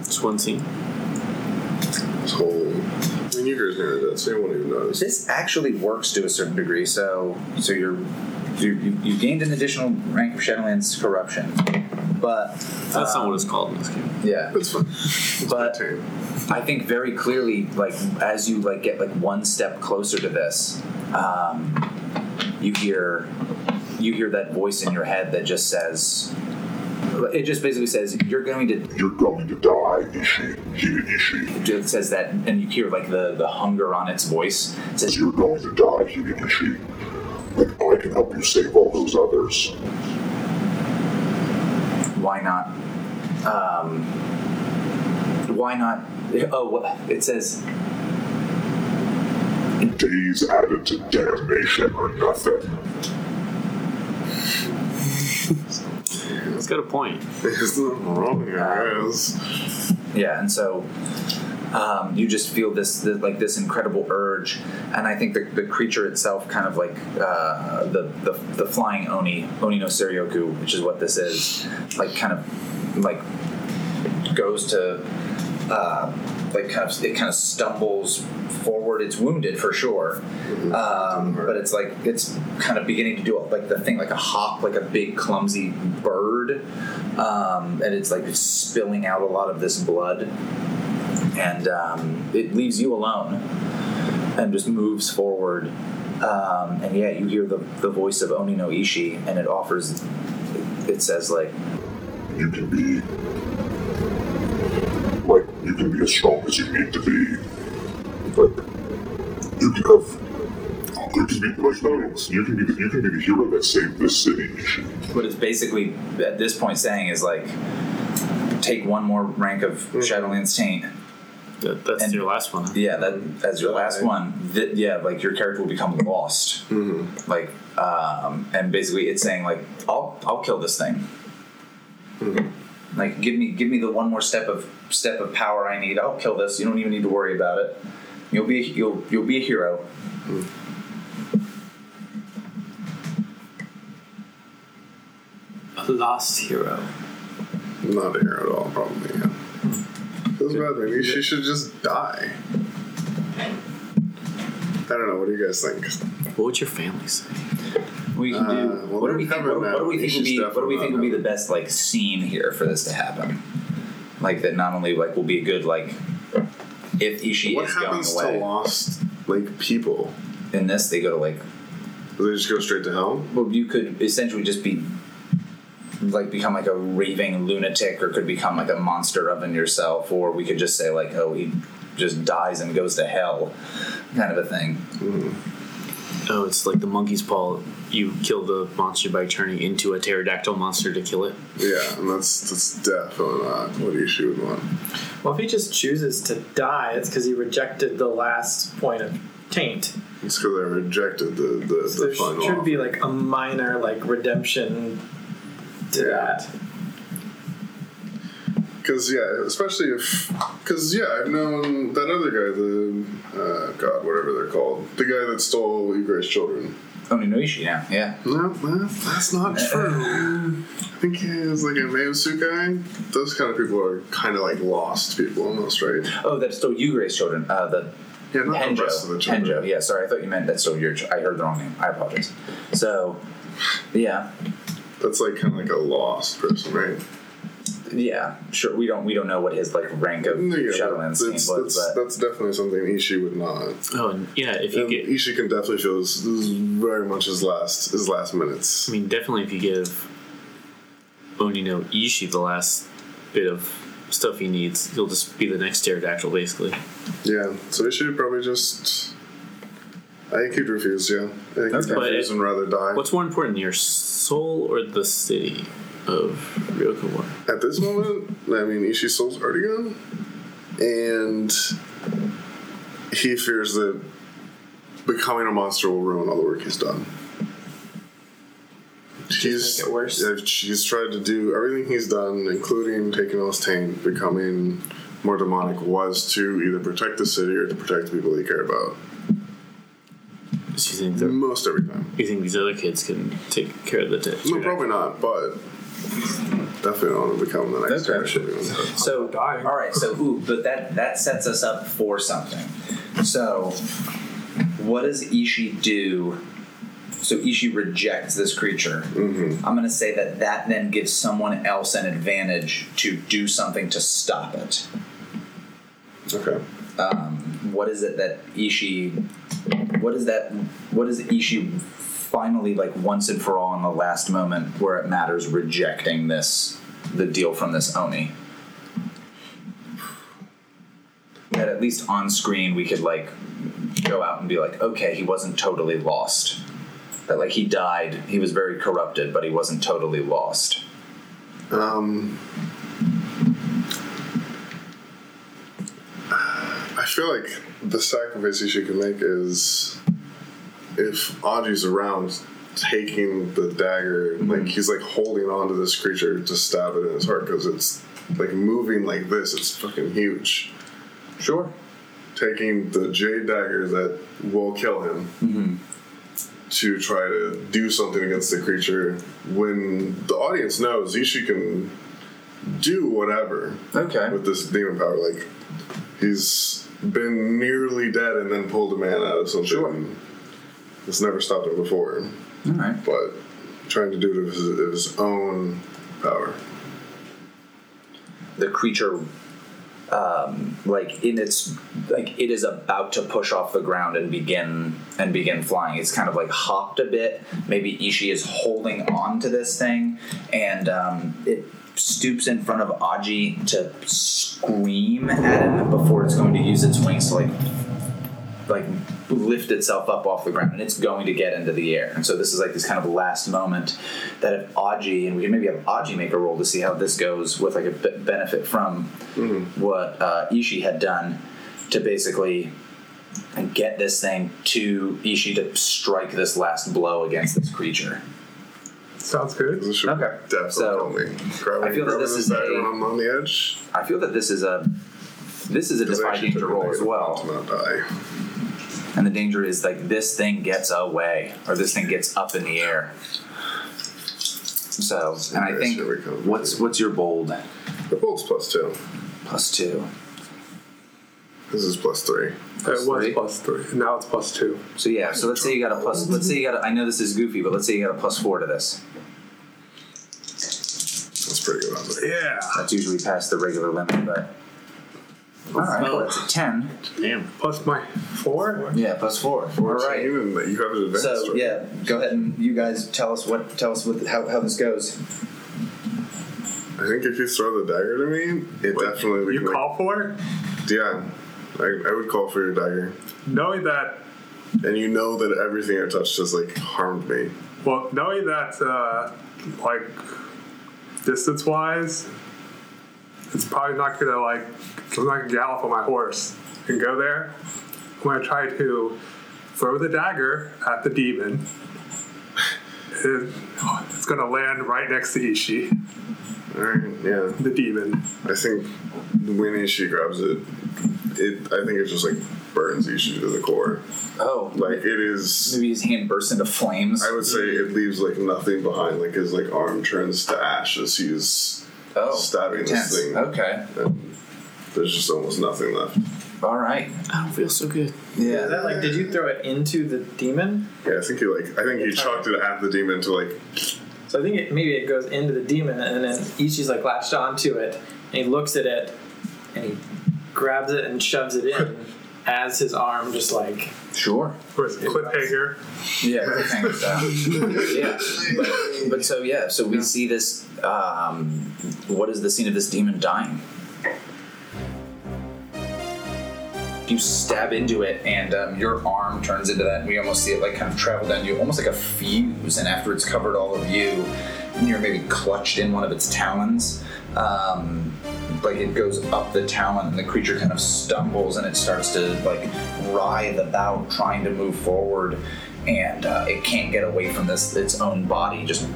It's one scene. This whole. I mean, you guys near that, so you won't even notice. This actually works to a certain degree. So, so you're you, you, you gained an additional rank of Shadowlands corruption, but That's not um, what it's called in this game. Yeah, It's fun. It's But- tame. I think very clearly, like as you like get like one step closer to this, um, you hear you hear that voice in your head that just says. It just basically says you're going to. You're going to die, Ishi. Hide Ishi. It says that, and you hear like the the hunger on its voice. It says You're going to die, Hide Ishi. But I can help you save all those others. Why not? Um, why not? Oh, what- it says Days added to damnation or nothing. It's got a point. There's nothing wrong, I. Yeah, and so um, you just feel this, this like this incredible urge, and I think the, the creature itself, kind of like uh, the, the the flying oni oni no seryoku, which is what this is, like kind of like goes to uh, like kind of it kind of stumbles forward. It's wounded for sure, um, but it's like it's kind of beginning to do like the thing like a hawk, like a big clumsy bird, um, and it's like it's spilling out a lot of this blood, and um, it leaves you alone, and just moves forward. Um, and yeah, you hear the, the voice of Oni no Ishi, and it offers. It says like, you can be like you can be as strong as you need to be. Like you can have you can be like no, you can be the, you can be the hero that saved this city. What it's basically at this point saying is like, take one more rank of Shadowlands Taint. That, that's And- your last one. Yeah, that as your last one. Th- yeah, like your character will become lost. Mm-hmm. Like, um, and basically it's saying like, I'll I'll kill this thing. Mm-hmm. Like, give me give me the one more step of step of power I need. I'll kill this. You don't even need to worry about it. You'll be you'll you'll be a hero. Mm-hmm. A lost hero. Not a hero at all, probably. Yeah. Feels bad. Maybe she should just die. I don't know. What do you guys think? What would your family say? We can Uh, do. well, what do we think? What, what do we think would be? What do we think would be the best like scene here for this to happen? Like that, not only like will be a good like if Ishi What is going happens away. to lost like people? In this, they go to like they just go straight to hell? well, you could essentially just be like become like a raving lunatic, or could become like a monster of in yourself, or we could just say like, oh, he just dies and goes to hell, kind of a thing. Mm-hmm. Oh, it's like the monkey's paw. You kill the monster by turning into a pterodactyl monster to kill it. Yeah, and that's that's definitely not what he would want. Well, if he just chooses to die, it's because he rejected the last point of taint. It's because they rejected the the, So the there final. should be like a minor like redemption to Yeah. That. Because yeah, especially if because yeah, I've known that other guy, the uh, God, whatever they're called, the guy that stole Igor's children. Oni no Ishi now, yeah. No, no, that's not true. I think he is like a Meusu guy. Those kind of people are kind of like lost people almost, right? Oh, that's still Yugure's children. Uh, the Yeah, not the rest of the children. Henjo. Yeah, sorry, I thought you meant that still your. Ch- I heard the wrong name. I apologize. So, yeah, That's like kind of like a lost person, right? yeah, sure. We don't we don't know what his like rank of Yeah, Shadowlands taint that's, was, that's, but that's definitely something Ishi would not. Oh, and yeah, if you And get, Ishi can definitely feel this, this is very much his last his last minutes. I mean, definitely if you give Onino Ishi the last bit of stuff he needs, he'll just be the next pterodactyl, basically. Yeah, so Ishi would probably just. I think he'd refuse. Yeah, I think he'd refuse But- and rather die. What's more important, your soul or the city of Ryoko Owari? At this moment, I mean, Ishi's soul's already gone, and he fears that becoming a monster will ruin all the work he's done. He's, make it worse. yeah, he's tried to do everything he's done, including taking all his taint, becoming more demonic, was to either protect the city or to protect the people he cared about. So you think that Most every time. you think these other kids can take care of the t- No, probably not, but definitely don't want to become the next Okay. generation. So, dying. all right. So, ooh, but that that sets us up for something. So, what does Ishi do? So Ishi rejects this creature. Mm-hmm. I'm going to say that that then gives someone else an advantage to do something to stop it. Okay. What is it that Ishi? What is that? What is Ishi finally like once and for all in the last moment where it matters rejecting this the deal from this Oni? That at least on screen we could like go out and be like, okay, he wasn't totally lost. That like he died, he was very corrupted, but he wasn't totally lost. Um, feel like the sacrifice you can make is if Audrey's around taking the dagger, like mm-hmm. he's like holding on to this creature to stab it in his heart because it's like moving like this. It's fucking huge. Sure. Taking the jade dagger that will kill him mm-hmm. to try to do something against the creature when the audience knows Ishi can do whatever Okay. with this demon power. Like he's been nearly dead and then pulled a man out of something. Sure. It's never stopped him before, All right. but trying to do it of his, of his own power. the creature um, like in its like it is about to push off the ground and begin and begin flying it's kind of like hopped a bit maybe ishi is holding on to this thing and um, it stoops in front of Aji to scream at him before it's going to use its wings to like like lift itself up off the ground and it's going to get into the air. And so this is like this kind of last moment that if Aji and we can maybe have Aji make a roll to see how this goes with like a b- benefit from what uh, Ishi had done to basically get this thing to Ishi to strike this last blow against this creature. Sounds good. This should Okay. definitely So, help me. Grab, I feel that grab this this is dagger a- when I'm on the edge. I feel that this is a this is a 'cause I defy actually danger took a roll as negative well. one To not die. And the danger is like this thing gets away or this thing gets up in the air. So, and I Yes, think here we come. what's what's your bold? The bolt's plus two. Plus two. This is plus three. It was three? plus three. Now it's plus two. So yeah, so let's say you got a plus. Let's say you got. A, I know this is goofy, but let's say you got a plus four to this. That's pretty good. Honestly. Yeah. That's usually past the regular limit, but. All right, well, that's a ten. Damn. Plus my four. Yeah, plus four. All right. Even you have an advantage. So right? yeah, go ahead and you guys tell us what tell us what how, how this goes. I think if you throw the dagger to me, it definitely we You can, call for it, yeah, I, I would call for your dagger, knowing that. and you know that everything I touched has like harmed me. Well, knowing that, uh, like distance wise, it's probably not gonna like. I'm not gonna gallop on my horse and go there. I'm gonna try to throw the dagger at the demon. It- oh, it's gonna land right next to Ishi, All right, yeah. the demon. I think when Ishi grabs it, it I think it's just like burns Ishi to the core. Oh, Like it is. maybe his hand bursts into flames. I would say it leaves like nothing behind. Like his like arm turns to ash as he's oh, stabbing this thing. Okay, and there's just almost nothing left. all right. I don't feel so good. Yeah. Is that like, did you throw it into the demon? Yeah, I think he like I think he chucked it at the demon to like So I think it, maybe it goes into the demon, and then Ishi's like latched onto it, and he looks at it, and he grabs it and shoves it in as his arm just like Sure. Where's the cliffhanger? Yeah, cliffhanger style. yeah, but, but so yeah, so we see this. Um, what is the scene of this demon dying? You stab into it, and um, your arm turns into that. And we almost see it like kind of travel down you, almost like a fuse. And after it's covered all of you, and you're maybe clutched in one of its talons. Um, like it goes up the talon, and the creature kind of stumbles, and it starts to like writhe about, trying to move forward, and uh, it can't get away from this its own body, just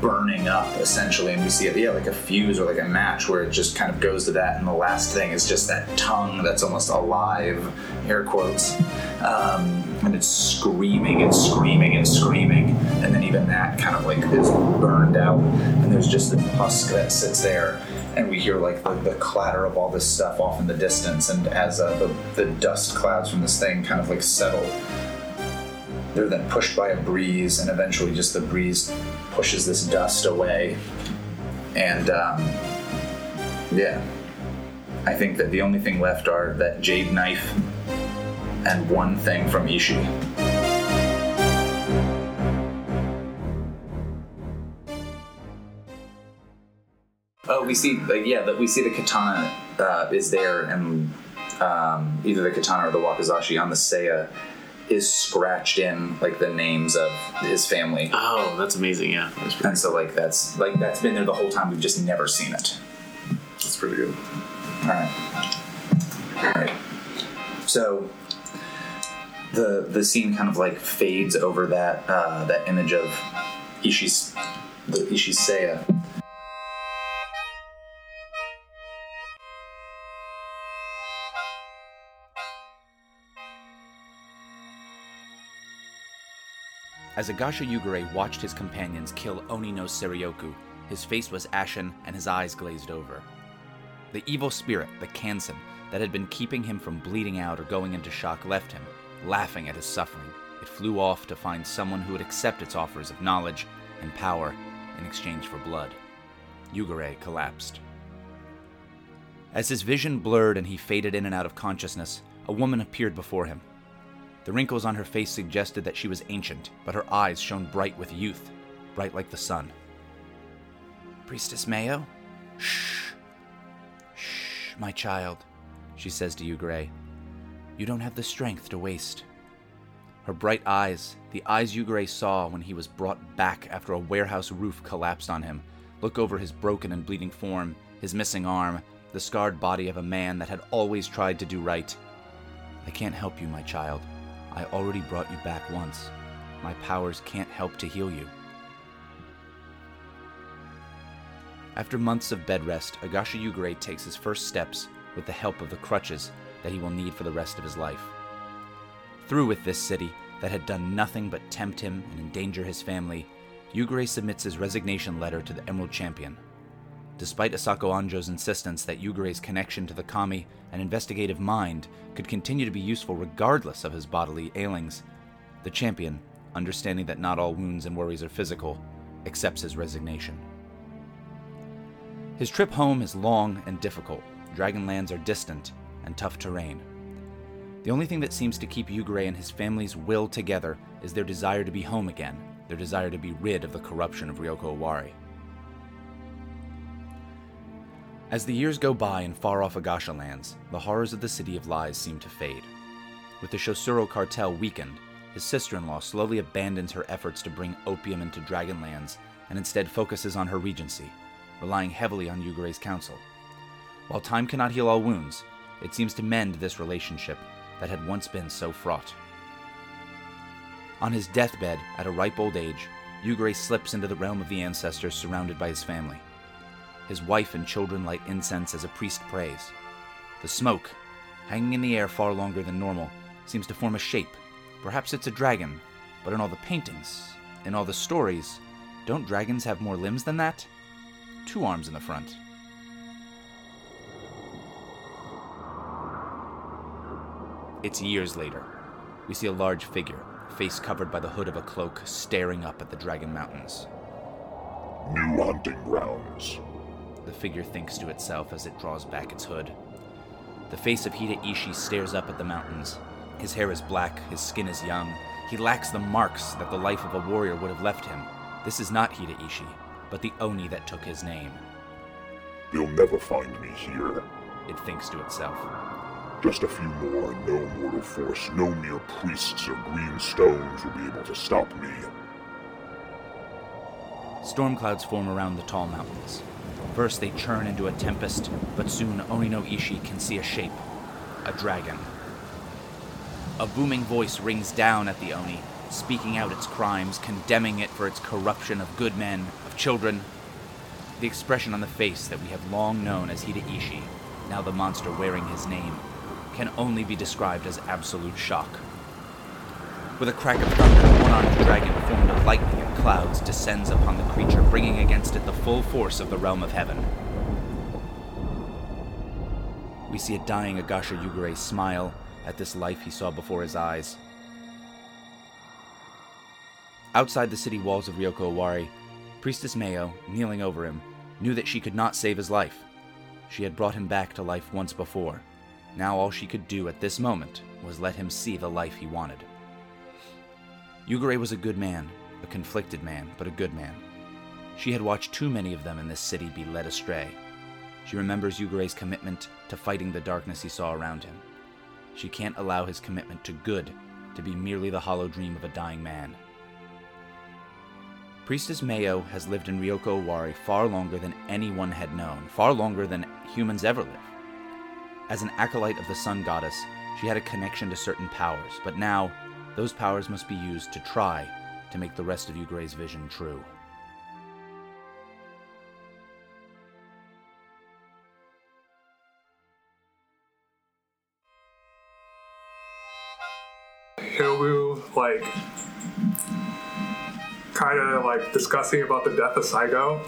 burning up essentially. And we see it, yeah, like a fuse or like a match, where it just kind of goes to that, and the last thing is just that tongue that's almost alive, air quotes, um, and it's screaming and screaming and screaming, and then even that kind of like is burned out, and there's just the husk that sits there and we hear like the, the clatter of all this stuff off in the distance and as uh, the, the dust clouds from this thing kind of like settle they're then pushed by a breeze and eventually just the breeze pushes this dust away. And um, yeah. I think that the only thing left are that jade knife and one thing from ishi Oh, we see, like, yeah, that we see the katana uh, is there, and um, either the katana or the wakizashi on the saya is scratched in like the names of his family, Oh, that's amazing. Yeah. and so like that's like that's been there the whole time. We've just never seen it. that's pretty good. All right, all right. So the the scene kind of like fades over that uh, that image of Ishi's the Ishi's As Agasha Yugure watched his companions kill Oni no Serioku, his face was ashen and his eyes glazed over. The evil spirit, the Kansen, that had been keeping him from bleeding out or going into shock left him, laughing at his suffering. It flew off to find someone who would accept its offers of knowledge and power in exchange for blood. Yugure collapsed. As his vision blurred and he faded in and out of consciousness, a woman appeared before him. The wrinkles on her face suggested that she was ancient, but her eyes shone bright with youth, bright like the sun. Priestess Mayo? Shh. Shh, my child, she says to Yugure. You don't have the strength to waste. Her bright eyes, the eyes Yugure saw when he was brought back after a warehouse roof collapsed on him, look over his broken and bleeding form, his missing arm, the scarred body of a man that had always tried to do right. I can't help you, my child. I already brought you back once. My powers can't help to heal you. After months of bed rest, Agasha Yugure takes his first steps with the help of the crutches that he will need for the rest of his life. Through with this city that had done nothing but tempt him and endanger his family, Yugure submits his resignation letter to the Emerald Champion. Despite Asako Anjo's insistence that Yugure's connection to the kami and investigative mind could continue to be useful regardless of his bodily ailings, the champion, understanding that not all wounds and worries are physical, accepts his resignation. His trip home is long and difficult. Dragonlands are distant and tough terrain. The only thing that seems to keep Yugure and his family's will together is their desire to be home again, their desire to be rid of the corruption of Ryoko Owari. As the years go by in far off Agasha lands, the horrors of the City of Lies seem to fade. With the Shosuro cartel weakened, his sister in law slowly abandons her efforts to bring opium into Dragonlands and instead focuses on her regency, relying heavily on Yugure's counsel. While time cannot heal all wounds, it seems to mend this relationship that had once been so fraught. On his deathbed, at a ripe old age, Yugure slips into the realm of the ancestors surrounded by his family. His wife and children light incense as a priest prays. The smoke, hanging in the air far longer than normal, seems to form a shape. Perhaps it's a dragon, but in all the paintings, in all the stories, don't dragons have more limbs than that? Two arms in the front. It's years later. We see a large figure, face covered by the hood of a cloak, staring up at the Dragon Mountains. New hunting grounds. The figure thinks to itself as it draws back its hood. The face of Hida Ishi stares up at the mountains. His hair is black, his skin is young. He lacks the marks that the life of a warrior would have left him. This is not Hida Ishi, but the Oni that took his name. They'll never find me here. It thinks to itself. Just a few more, and no mortal force, no mere priests or green stones will be able to stop me. Storm clouds form around the tall mountains. First, they churn into a tempest, but soon Onino Ishi can see a shape a dragon. A booming voice rings down at the Oni, speaking out its crimes, condemning it for its corruption of good men, of children. The expression on the face that we have long known as Hida Ishi, now the monster wearing his name, can only be described as absolute shock. With a crack of thunder, a one-armed dragon formed of lightning clouds descends upon the creature, bringing against it the full force of the realm of heaven. We see a dying Agasha Yugure smile at this life he saw before his eyes. Outside the city walls of Ryoko Owari, Priestess Mayo, kneeling over him, knew that she could not save his life. She had brought him back to life once before. Now all she could do at this moment was let him see the life he wanted. Yugure was a good man, a conflicted man, but a good man. She had watched too many of them in this city be led astray. She remembers Yugure's commitment to fighting the darkness he saw around him. She can't allow his commitment to good to be merely the hollow dream of a dying man. Priestess Mayo has lived in Ryoko Owari far longer than anyone had known, far longer than humans ever live. As an acolyte of the sun goddess, she had a connection to certain powers, but now those powers must be used to try to make the rest of Yugure's vision true. Hyobu, like, kind of like discussing about the death of Saigo,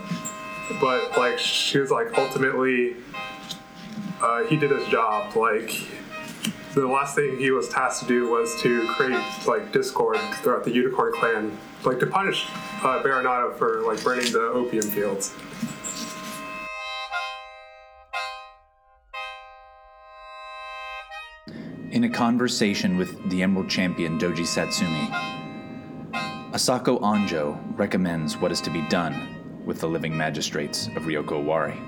but like she was like ultimately, uh, he did his job. Like, the last thing he was tasked to do was to create like discord throughout the Unicorn clan, like to punish uh, Baranado for like burning the opium fields. In a conversation with the Emerald Champion Doji Satsume, Asako Anjo recommends what is to be done with the living magistrates of Ryoko Owari.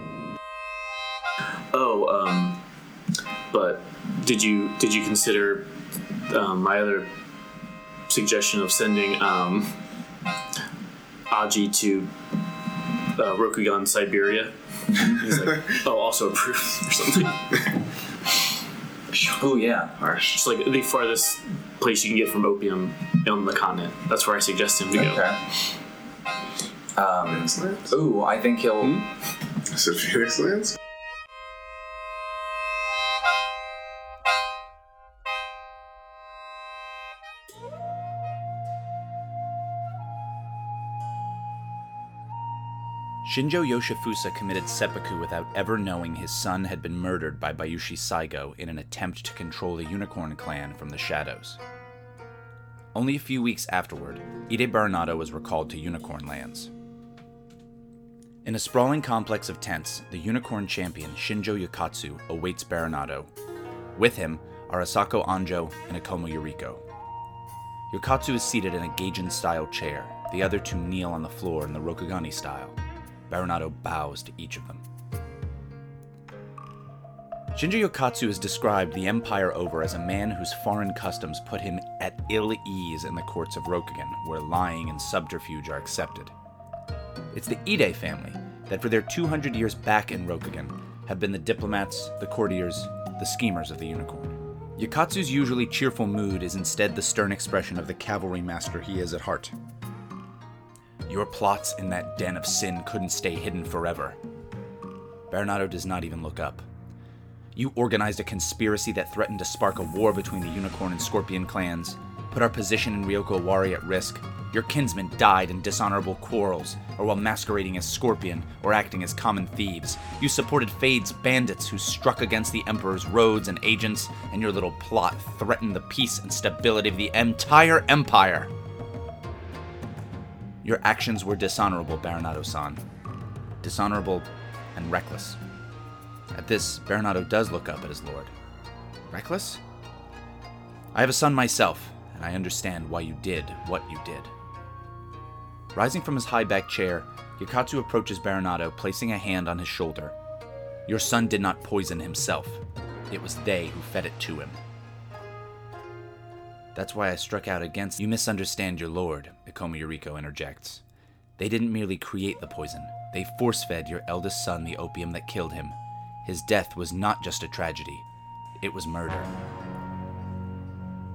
Oh, um, but did you did you consider um, my other suggestion of sending um, Aji to uh, Rokugan, Siberia? He's like, oh, also approved or something. Oh yeah. Harsh. It's like the farthest place you can get from opium on the continent. That's where I suggest him to go. Okay. Um, ooh, I think he'll. Hmm? I said Phoenix Lands? Shinjo Yoshifusa committed seppuku without ever knowing his son had been murdered by Bayushi Saigo in an attempt to control the Unicorn clan from the shadows. Only a few weeks afterward, Ide Baranado was recalled to Unicorn lands. In a sprawling complex of tents, the Unicorn champion Shinjo Yokatsu awaits Baranado. With him are Asako Anjo and Ikoma Yuriko. Yokatsu is seated in a Gaijin style chair, the other two kneel on the floor in the Rokugani style. Baranado bows to each of them. Shinjo Yokatsu has described the empire over as a man whose foreign customs put him at ill ease in the courts of Rokugan, where lying and subterfuge are accepted. It's the Ide family that, for their 200 years back in Rokugan, have been the diplomats, the courtiers, the schemers of the unicorn. Yokatsu's usually cheerful mood is instead the stern expression of the cavalry master he is at heart. Your plots in that den of sin couldn't stay hidden forever. Baranado does not even look up. You organized a conspiracy that threatened to spark a war between the Unicorn and Scorpion clans, put our position in Ryoko Owari at risk. Your kinsmen died in dishonorable quarrels, or while masquerading as Scorpion or acting as common thieves. You supported Fade's bandits who struck against the Emperor's roads and agents, and your little plot threatened the peace and stability of the entire Empire. Your actions were dishonorable, Baranado san. Dishonorable and reckless. At this, Baranado does look up at his lord. Reckless? I have a son myself, and I understand why you did what you did. Rising from his high back chair, Yokatsu approaches Baranado, placing a hand on his shoulder. Your son did not poison himself. It was they who fed it to him. That's why I struck out against. You misunderstand your lord, Ikoma Yuriko interjects. They didn't merely create the poison, they force fed your eldest son the opium that killed him. His death was not just a tragedy, it was murder.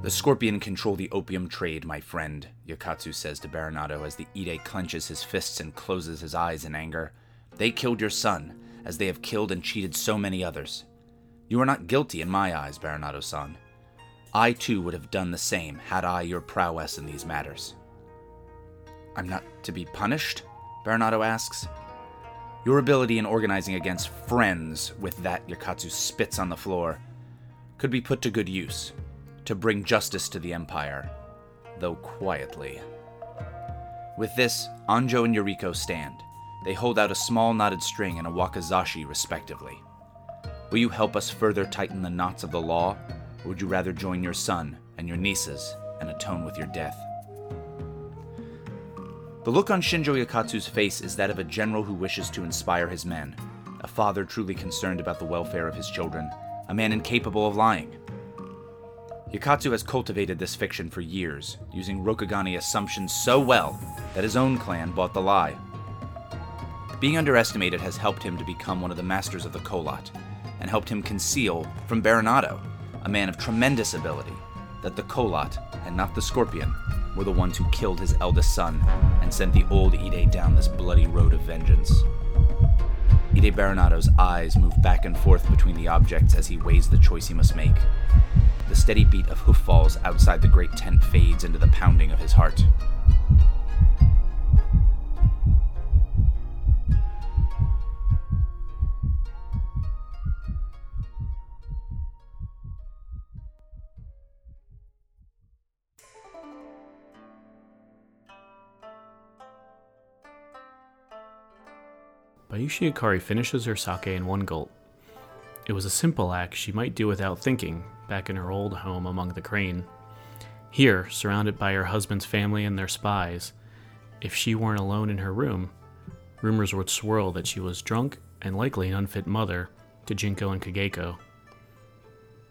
The Scorpion control the opium trade, my friend, Yokatsu says to Baranado as the Ide clenches his fists and closes his eyes in anger. They killed your son, as they have killed and cheated so many others. You are not guilty in my eyes, Baranado san. I too would have done the same had I your prowess in these matters. I'm not to be punished? Baranado asks. Your ability in organizing against friends, with that Yokatsu spits on the floor, could be put to good use to bring justice to the Empire, though quietly. With this, Anjo and Yuriko stand. They hold out a small knotted string and a wakizashi, respectively. Will you help us further tighten the knots of the law, or would you rather join your son and your nieces and atone with your death? The look on Shinjo Yokatsu's face is that of a general who wishes to inspire his men, a father truly concerned about the welfare of his children, a man incapable of lying. Yokatsu has cultivated this fiction for years, using Rokugani assumptions so well that his own clan bought the lie. Being underestimated has helped him to become one of the masters of the Kolat, and helped him conceal from Baranado, a man of tremendous ability, that the Kolat, and not the Scorpion, were the ones who killed his eldest son and sent the old Ide down this bloody road of vengeance. Ide Baranado's eyes move back and forth between the objects as he weighs the choice he must make. The steady beat of hoof falls outside the great tent fades into the pounding of his heart. Bayushi Akari finishes her sake in one gulp. It was a simple act she might do without thinking, back in her old home among the crane. Here, surrounded by her husband's family and their spies, if she weren't alone in her room, rumors would swirl that she was drunk and likely an unfit mother, to Jinko and Kageko.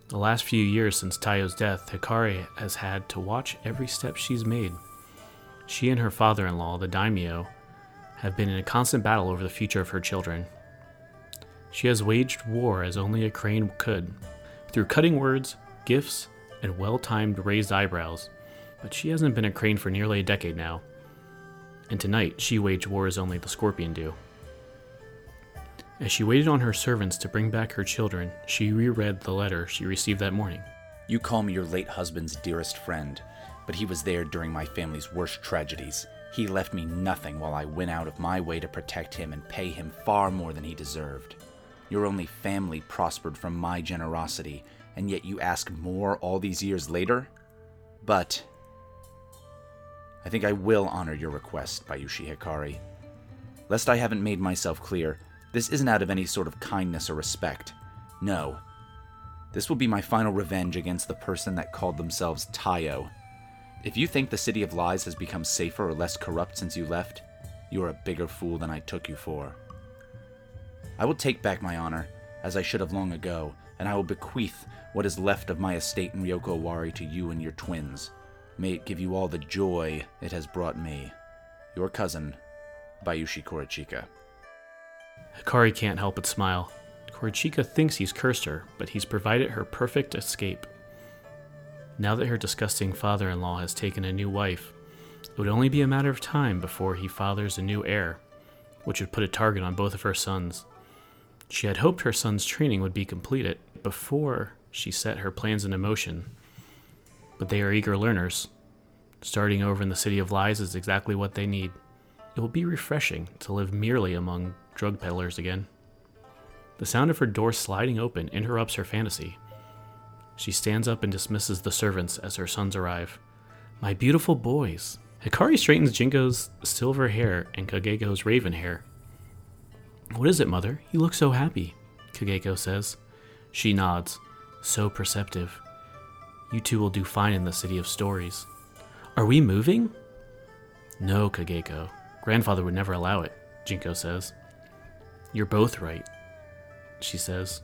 The last few years since Tayo's death, Hikari has had to watch every step she's made. She and her father in law, the daimyo, have been in a constant battle over the future of her children. She has waged war as only a crane could, through cutting words, gifts, and well timed raised eyebrows, but she hasn't been a crane for nearly a decade now. And tonight, she waged war as only the scorpion do. As she waited on her servants to bring back her children, she reread the letter she received that morning. You call me your late husband's dearest friend, but he was there during my family's worst tragedies. He left me nothing while I went out of my way to protect him and pay him far more than he deserved. Your only family prospered from my generosity, and yet you ask more all these years later? But I think I will honor your request, Bayushi Hikari. Lest I haven't made myself clear, this isn't out of any sort of kindness or respect. No. This will be my final revenge against the person that called themselves Tayo. If you think the City of Lies has become safer or less corrupt since you left, you are a bigger fool than I took you for. I will take back my honor, as I should have long ago, and I will bequeath what is left of my estate in Ryoko Owari to you and your twins. May it give you all the joy it has brought me. Your cousin, Bayushi Korichika. Hikari can't help but smile. Korichika thinks he's cursed her, but he's provided her perfect escape. Now that her disgusting father in law has taken a new wife, it would only be a matter of time before he fathers a new heir, which would put a target on both of her sons. She had hoped her son's training would be completed before she set her plans into motion, but they are eager learners. Starting over in the City of Lies is exactly what they need. It will be refreshing to live merely among drug peddlers again. The sound of her door sliding open interrupts her fantasy. She stands up and dismisses the servants as her sons arrive. My beautiful boys. Hikari straightens Jinko's silver hair and Kageko's raven hair. What is it, mother? You look so happy, Kageko says. She nods. So perceptive. You two will do fine in the city of stories. Are we moving? No, Kageko. Grandfather would never allow it, Jinko says. You're both right, she says.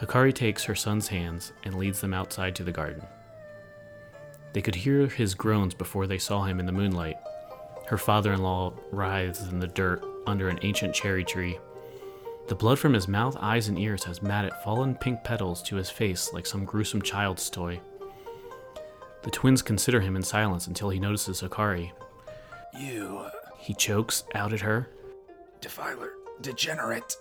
Hikari takes her son's hands and leads them outside to the garden. They could hear his groans before they saw him in the moonlight. Her father in law writhes in the dirt under an ancient cherry tree. The blood from his mouth, eyes, and ears has matted fallen pink petals to his face like some gruesome child's toy. The twins consider him in silence until he notices Hikari. You, uh, He chokes out at her. defiler, degenerate.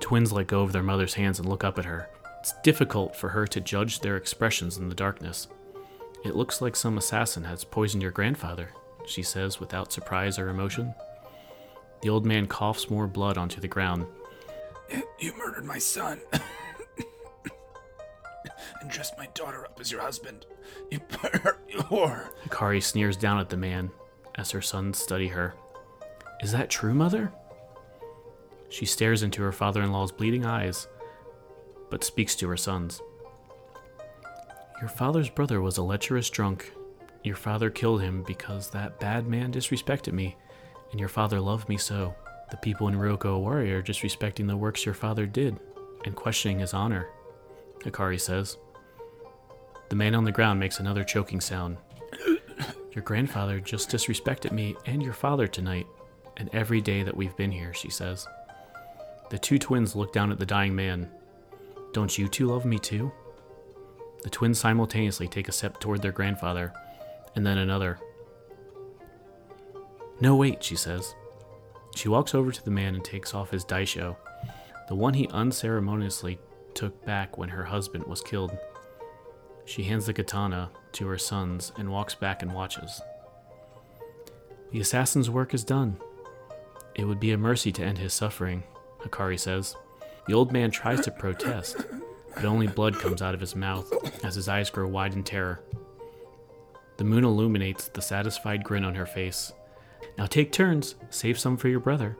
Twins let go of their mother's hands and look up at her. It's difficult for her to judge their expressions in the darkness. It looks like some assassin has poisoned your grandfather, she says without surprise or emotion. The old man coughs more blood onto the ground. You murdered my son. and dressed my daughter up as your husband. You you whore. Hikari sneers down at the man as her sons study her. Is that true, mother? She stares into her father in law's bleeding eyes, but speaks to her sons. Your father's brother was a lecherous drunk. Your father killed him because that bad man disrespected me, and your father loved me so. The people in Ryoko Owari are disrespecting the works your father did and questioning his honor, Hikari says. The man on the ground makes another choking sound. Your grandfather just disrespected me and your father tonight, and every day that we've been here, she says. The two twins look down at the dying man. Don't you two love me too? The twins simultaneously take a step toward their grandfather, and then another. No, wait, she says. She walks over to the man and takes off his daisho, the one he unceremoniously took back when her husband was killed. She hands the katana to her sons and walks back and watches. The assassin's work is done. It would be a mercy to end his suffering, Hikari says. The old man tries to protest, but only blood comes out of his mouth as his eyes grow wide in terror. The moon illuminates the satisfied grin on her face. Now take turns, save some for your brother.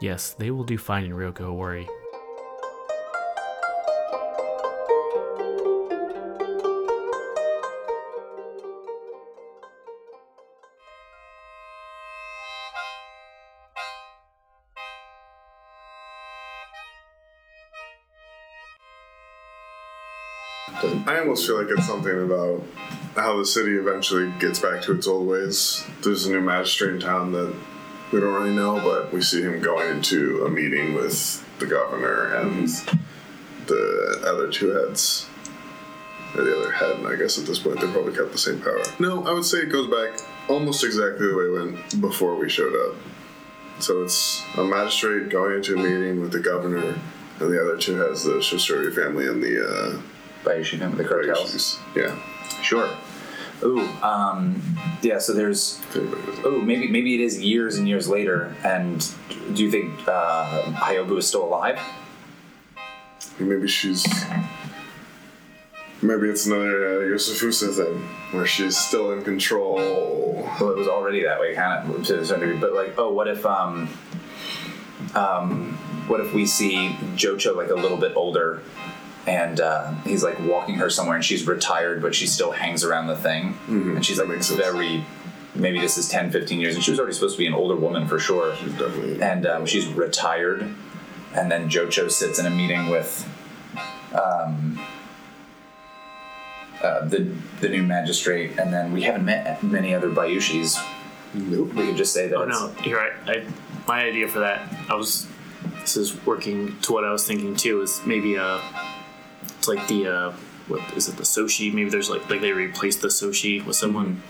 Yes, they will do fine in Ryoko Owari. Doesn't I almost feel like it's something about how the city eventually gets back to its old ways. There's a new magistrate in town that we don't really know, but we see him going into a meeting with the governor and the other two heads. Or the other head, and I guess at this point they probably kept the same power. No, I would say it goes back almost exactly the way it went before we showed up. So it's a magistrate going into a meeting with the governor and the other two heads, the Shosuro family and the uh, Bayushi family, the cartels. Yeah. Sure. Ooh, um, yeah. So there's. Oh, maybe maybe it is years and years later. And do you think uh, is still alive? Maybe she's. Maybe it's another uh, Yosafusa thing where she's still in control. Well, it was already that way, kind of to a certain degree. But like, oh, what if um, um, what if we see Jocho like a little bit older, and uh, he's like walking her somewhere, and she's retired, but she still hangs around the thing, and she's like makes sense. very. Maybe this is 10, 15 years, and she was already supposed to be an older woman for sure. She's definitely. and um, she's retired. And then Jocho sits in a meeting with um, uh, the the new magistrate, and then we haven't met many other Bayushis. Nope. We could just say that. Oh no, you're right. I, my idea for that, I was. This is working to what I was thinking too. Is maybe uh, it's like the uh, what is it? The soshi? Maybe there's like like they replace the soshi with someone,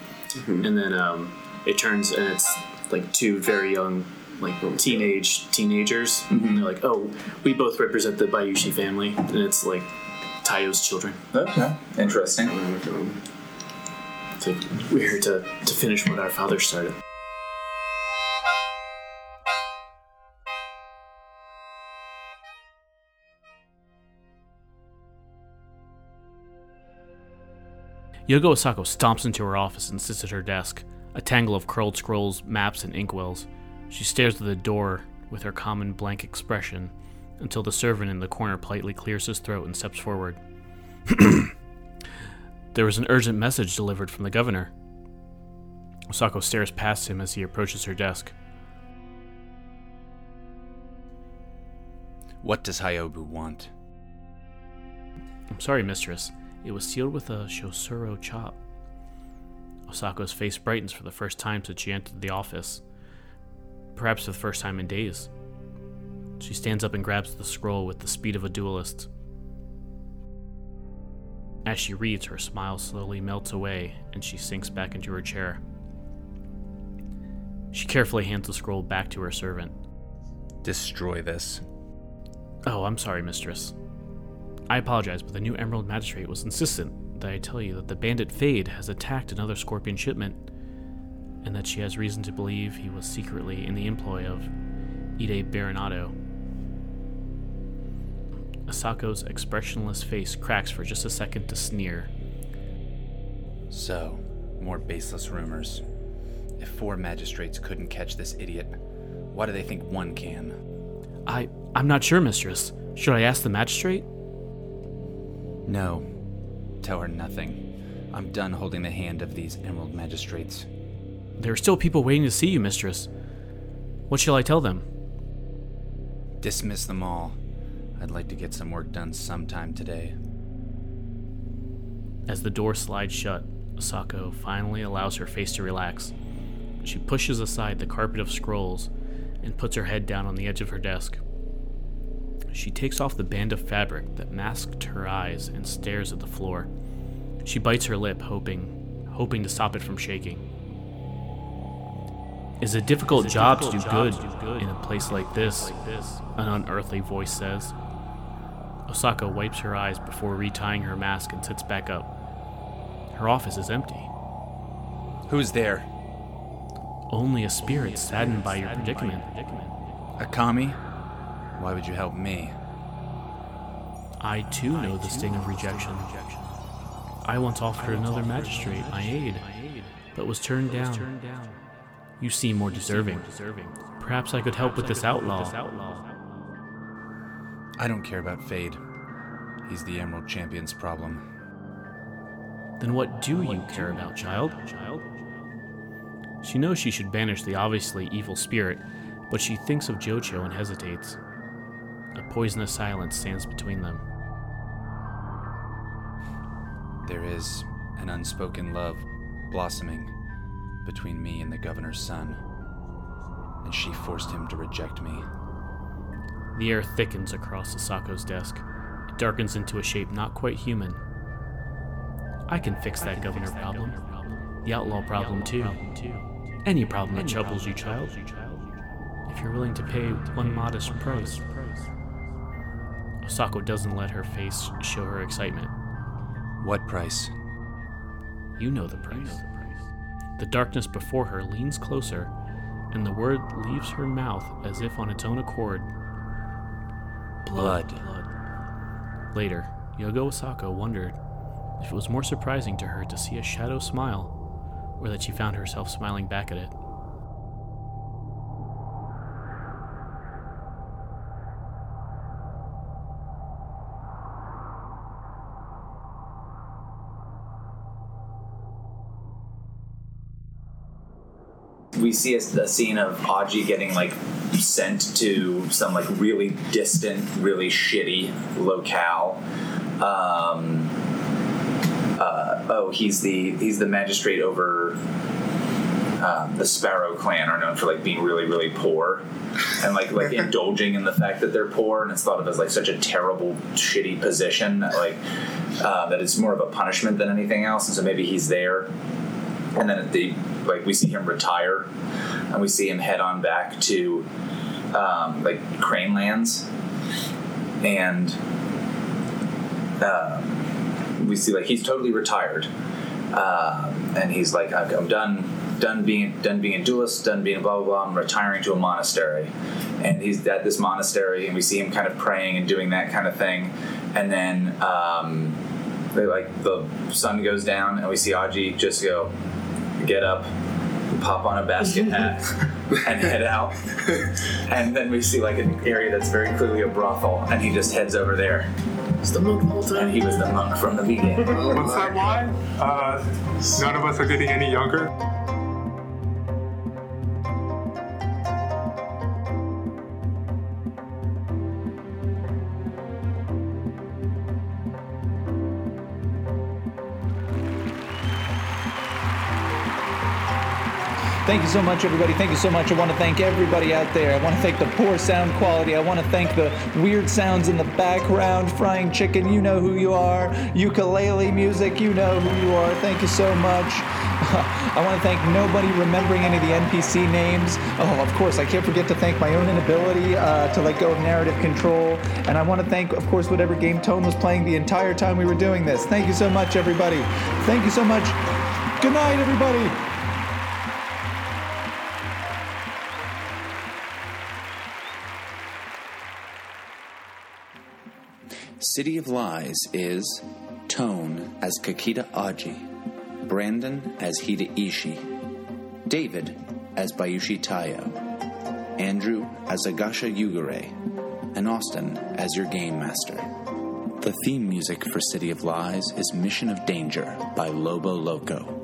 and then um, it turns and it's like two very young like teenage teenagers. And they're like, oh, we both represent the Bayushi family, and it's like Tayo's children. Okay, interesting. It's like we're here to to finish what our father started. Yogo Osako stomps into her office and sits at her desk, a tangle of curled scrolls, maps, and inkwells. She stares at the door with her common blank expression until the servant in the corner politely clears his throat and steps forward. there was an urgent message delivered from the governor. Osako stares past him as he approaches her desk. What does Hyobu want? I'm sorry, mistress. It was sealed with a Shosuro chop. Osako's face brightens for the first time since she entered the office. Perhaps for the first time in days. She stands up and grabs the scroll with the speed of a duelist. As she reads, her smile slowly melts away and she sinks back into her chair. She carefully hands the scroll back to her servant. Destroy this. Oh, I'm sorry, mistress. I apologize, but the new Emerald Magistrate was insistent that I tell you that the bandit Fade has attacked another Scorpion shipment, and that she has reason to believe he was secretly in the employ of Ide Baranado. Asako's expressionless face cracks for just a second to sneer. So, more baseless rumors. If four magistrates couldn't catch this idiot, why do they think one can? I I'm not sure, mistress. Should I ask the magistrate? No. Tell her nothing. I'm done holding the hand of these emerald magistrates. There are still people waiting to see you, mistress. What shall I tell them? Dismiss them all. I'd like to get some work done sometime today. As the door slides shut, Asako finally allows her face to relax. She pushes aside the carpet of scrolls and puts her head down on the edge of her desk. She takes off the band of fabric that masked her eyes and stares at the floor. She bites her lip, hoping, hoping to stop it from shaking. It's a difficult job to do good in a place like this, an unearthly voice says. Osako wipes her eyes before retying her mask and sits back up. Her office is empty. Who's there? Only a spirit saddened by your predicament. Air kami? Why would you help me? I too know the sting of rejection. I once offered another magistrate my aid, but was turned down. You seem more deserving. Perhaps I could help with this outlaw. I don't care about Fade. He's the Emerald Champion's problem. Then what do you care about, child? She knows she should banish the obviously evil spirit, but she thinks of Jocho and hesitates. A poisonous silence stands between them. There is an unspoken love blossoming between me and the governor's son, and she forced him to reject me. The air thickens across Asako's desk. It darkens into a shape not quite human. I can fix that governor problem. The outlaw problem, too. Any problem that troubles you, child. If you're willing to pay one modest price. Osako doesn't let her face show her excitement. What price? You know the price. The price. the darkness before her leans closer, and the word leaves her mouth as if on its own accord. Blood. Blood. Later, Yogo Osako wondered if it was more surprising to her to see a shadow smile, or that she found herself smiling back at it. We see a, a scene of Aji getting like sent to some like really distant, really shitty locale. Um, uh, oh, he's the he's the magistrate over um, the Sparrow clan are known for like being really really poor and like like indulging in the fact that they're poor and it's thought of as like such a terrible shitty position that like uh, that it's more of a punishment than anything else and so maybe he's there and then at the like we see him retire and we see him head on back to um, like crane lands. And um, we see like he's totally retired. Um, and he's like I'm, done done being done being a duelist done being blah blah blah i'm retiring to a monastery. And he's at this monastery and we see him kind of praying and doing that kind of thing. And then um, they like the sun goes down and we see aji just go get up pop on a basket hat and head out and then we see like an area that's very clearly a brothel and he just heads over there It's the monk the whole and he was the monk from the beginning What's that line? Uh, none of us are getting any younger. Thank you so much, everybody. Thank you so much. I want to thank everybody out there. I want to thank the poor sound quality. I want to thank the weird sounds in the background. Frying chicken, you know who you are. Ukulele music, you know who you are. Thank you so much. I want to thank nobody remembering any of the NPC names. Oh, of course, I can't forget to thank my own inability uh, to let go of narrative control. And I want to thank, of course, whatever game Tone was playing the entire time we were doing this. Thank you so much, everybody. Thank you so much. Good night, everybody. City of Lies is Tone as Kakita Aji, Brandon as Hida Ishi, David as Bayushi Tayo, Andrew as Agasha Yugure, and Austin as your game master. The theme music for City of Lies is Mission of Danger by Lobo Loco.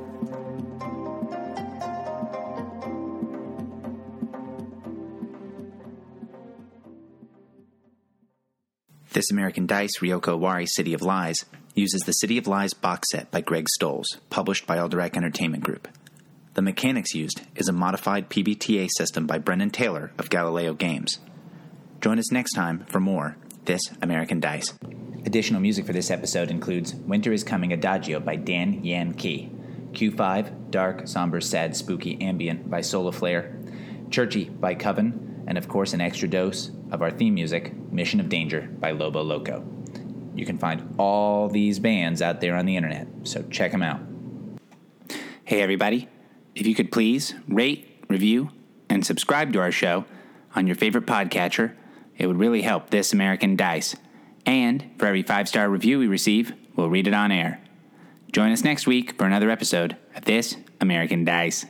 This American Dice Ryoko Owari City of Lies uses the City of Lies box set by Greg Stolze, published by Alderac Entertainment Group. The mechanics used is a modified PBTA system by Brennan Taylor of Galileo Games. Join us next time for more This American Dice. Additional music for this episode includes Winter is Coming Adagio by Dan Yan Key, Q5, Dark, Somber, Sad, Spooky, Ambient by Solaflare, Churchy by Coven, and of course an extra dose of our theme music, Mission of Danger by Lobo Loco. You can find all these bands out there on the internet, so check them out. Hey, everybody. If you could please rate, review, and subscribe to our show on your favorite podcatcher, it would really help This American Dice. And for every five star review we receive, we'll read it on air. Join us next week for another episode of This American Dice.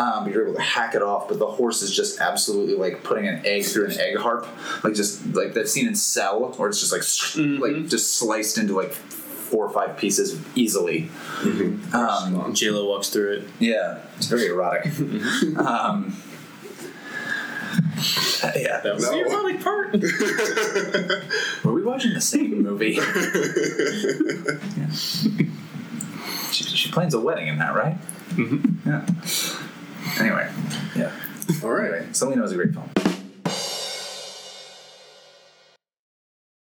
Um, but you're able to hack it off. But the horse is just absolutely like putting an egg through an egg harp, like just like that scene in Cell, where it's just like mm-hmm. like just sliced into like four or five pieces easily. Mm-hmm. Um, J-Lo walks through it. Yeah, it's very erotic. um, yeah, that was no. the erotic part. Were we watching the same movie? yeah. she, she plans a wedding in that, right? Mm-hmm. Yeah. Anyway. Yeah. All right. Anyway, Selena was a great film.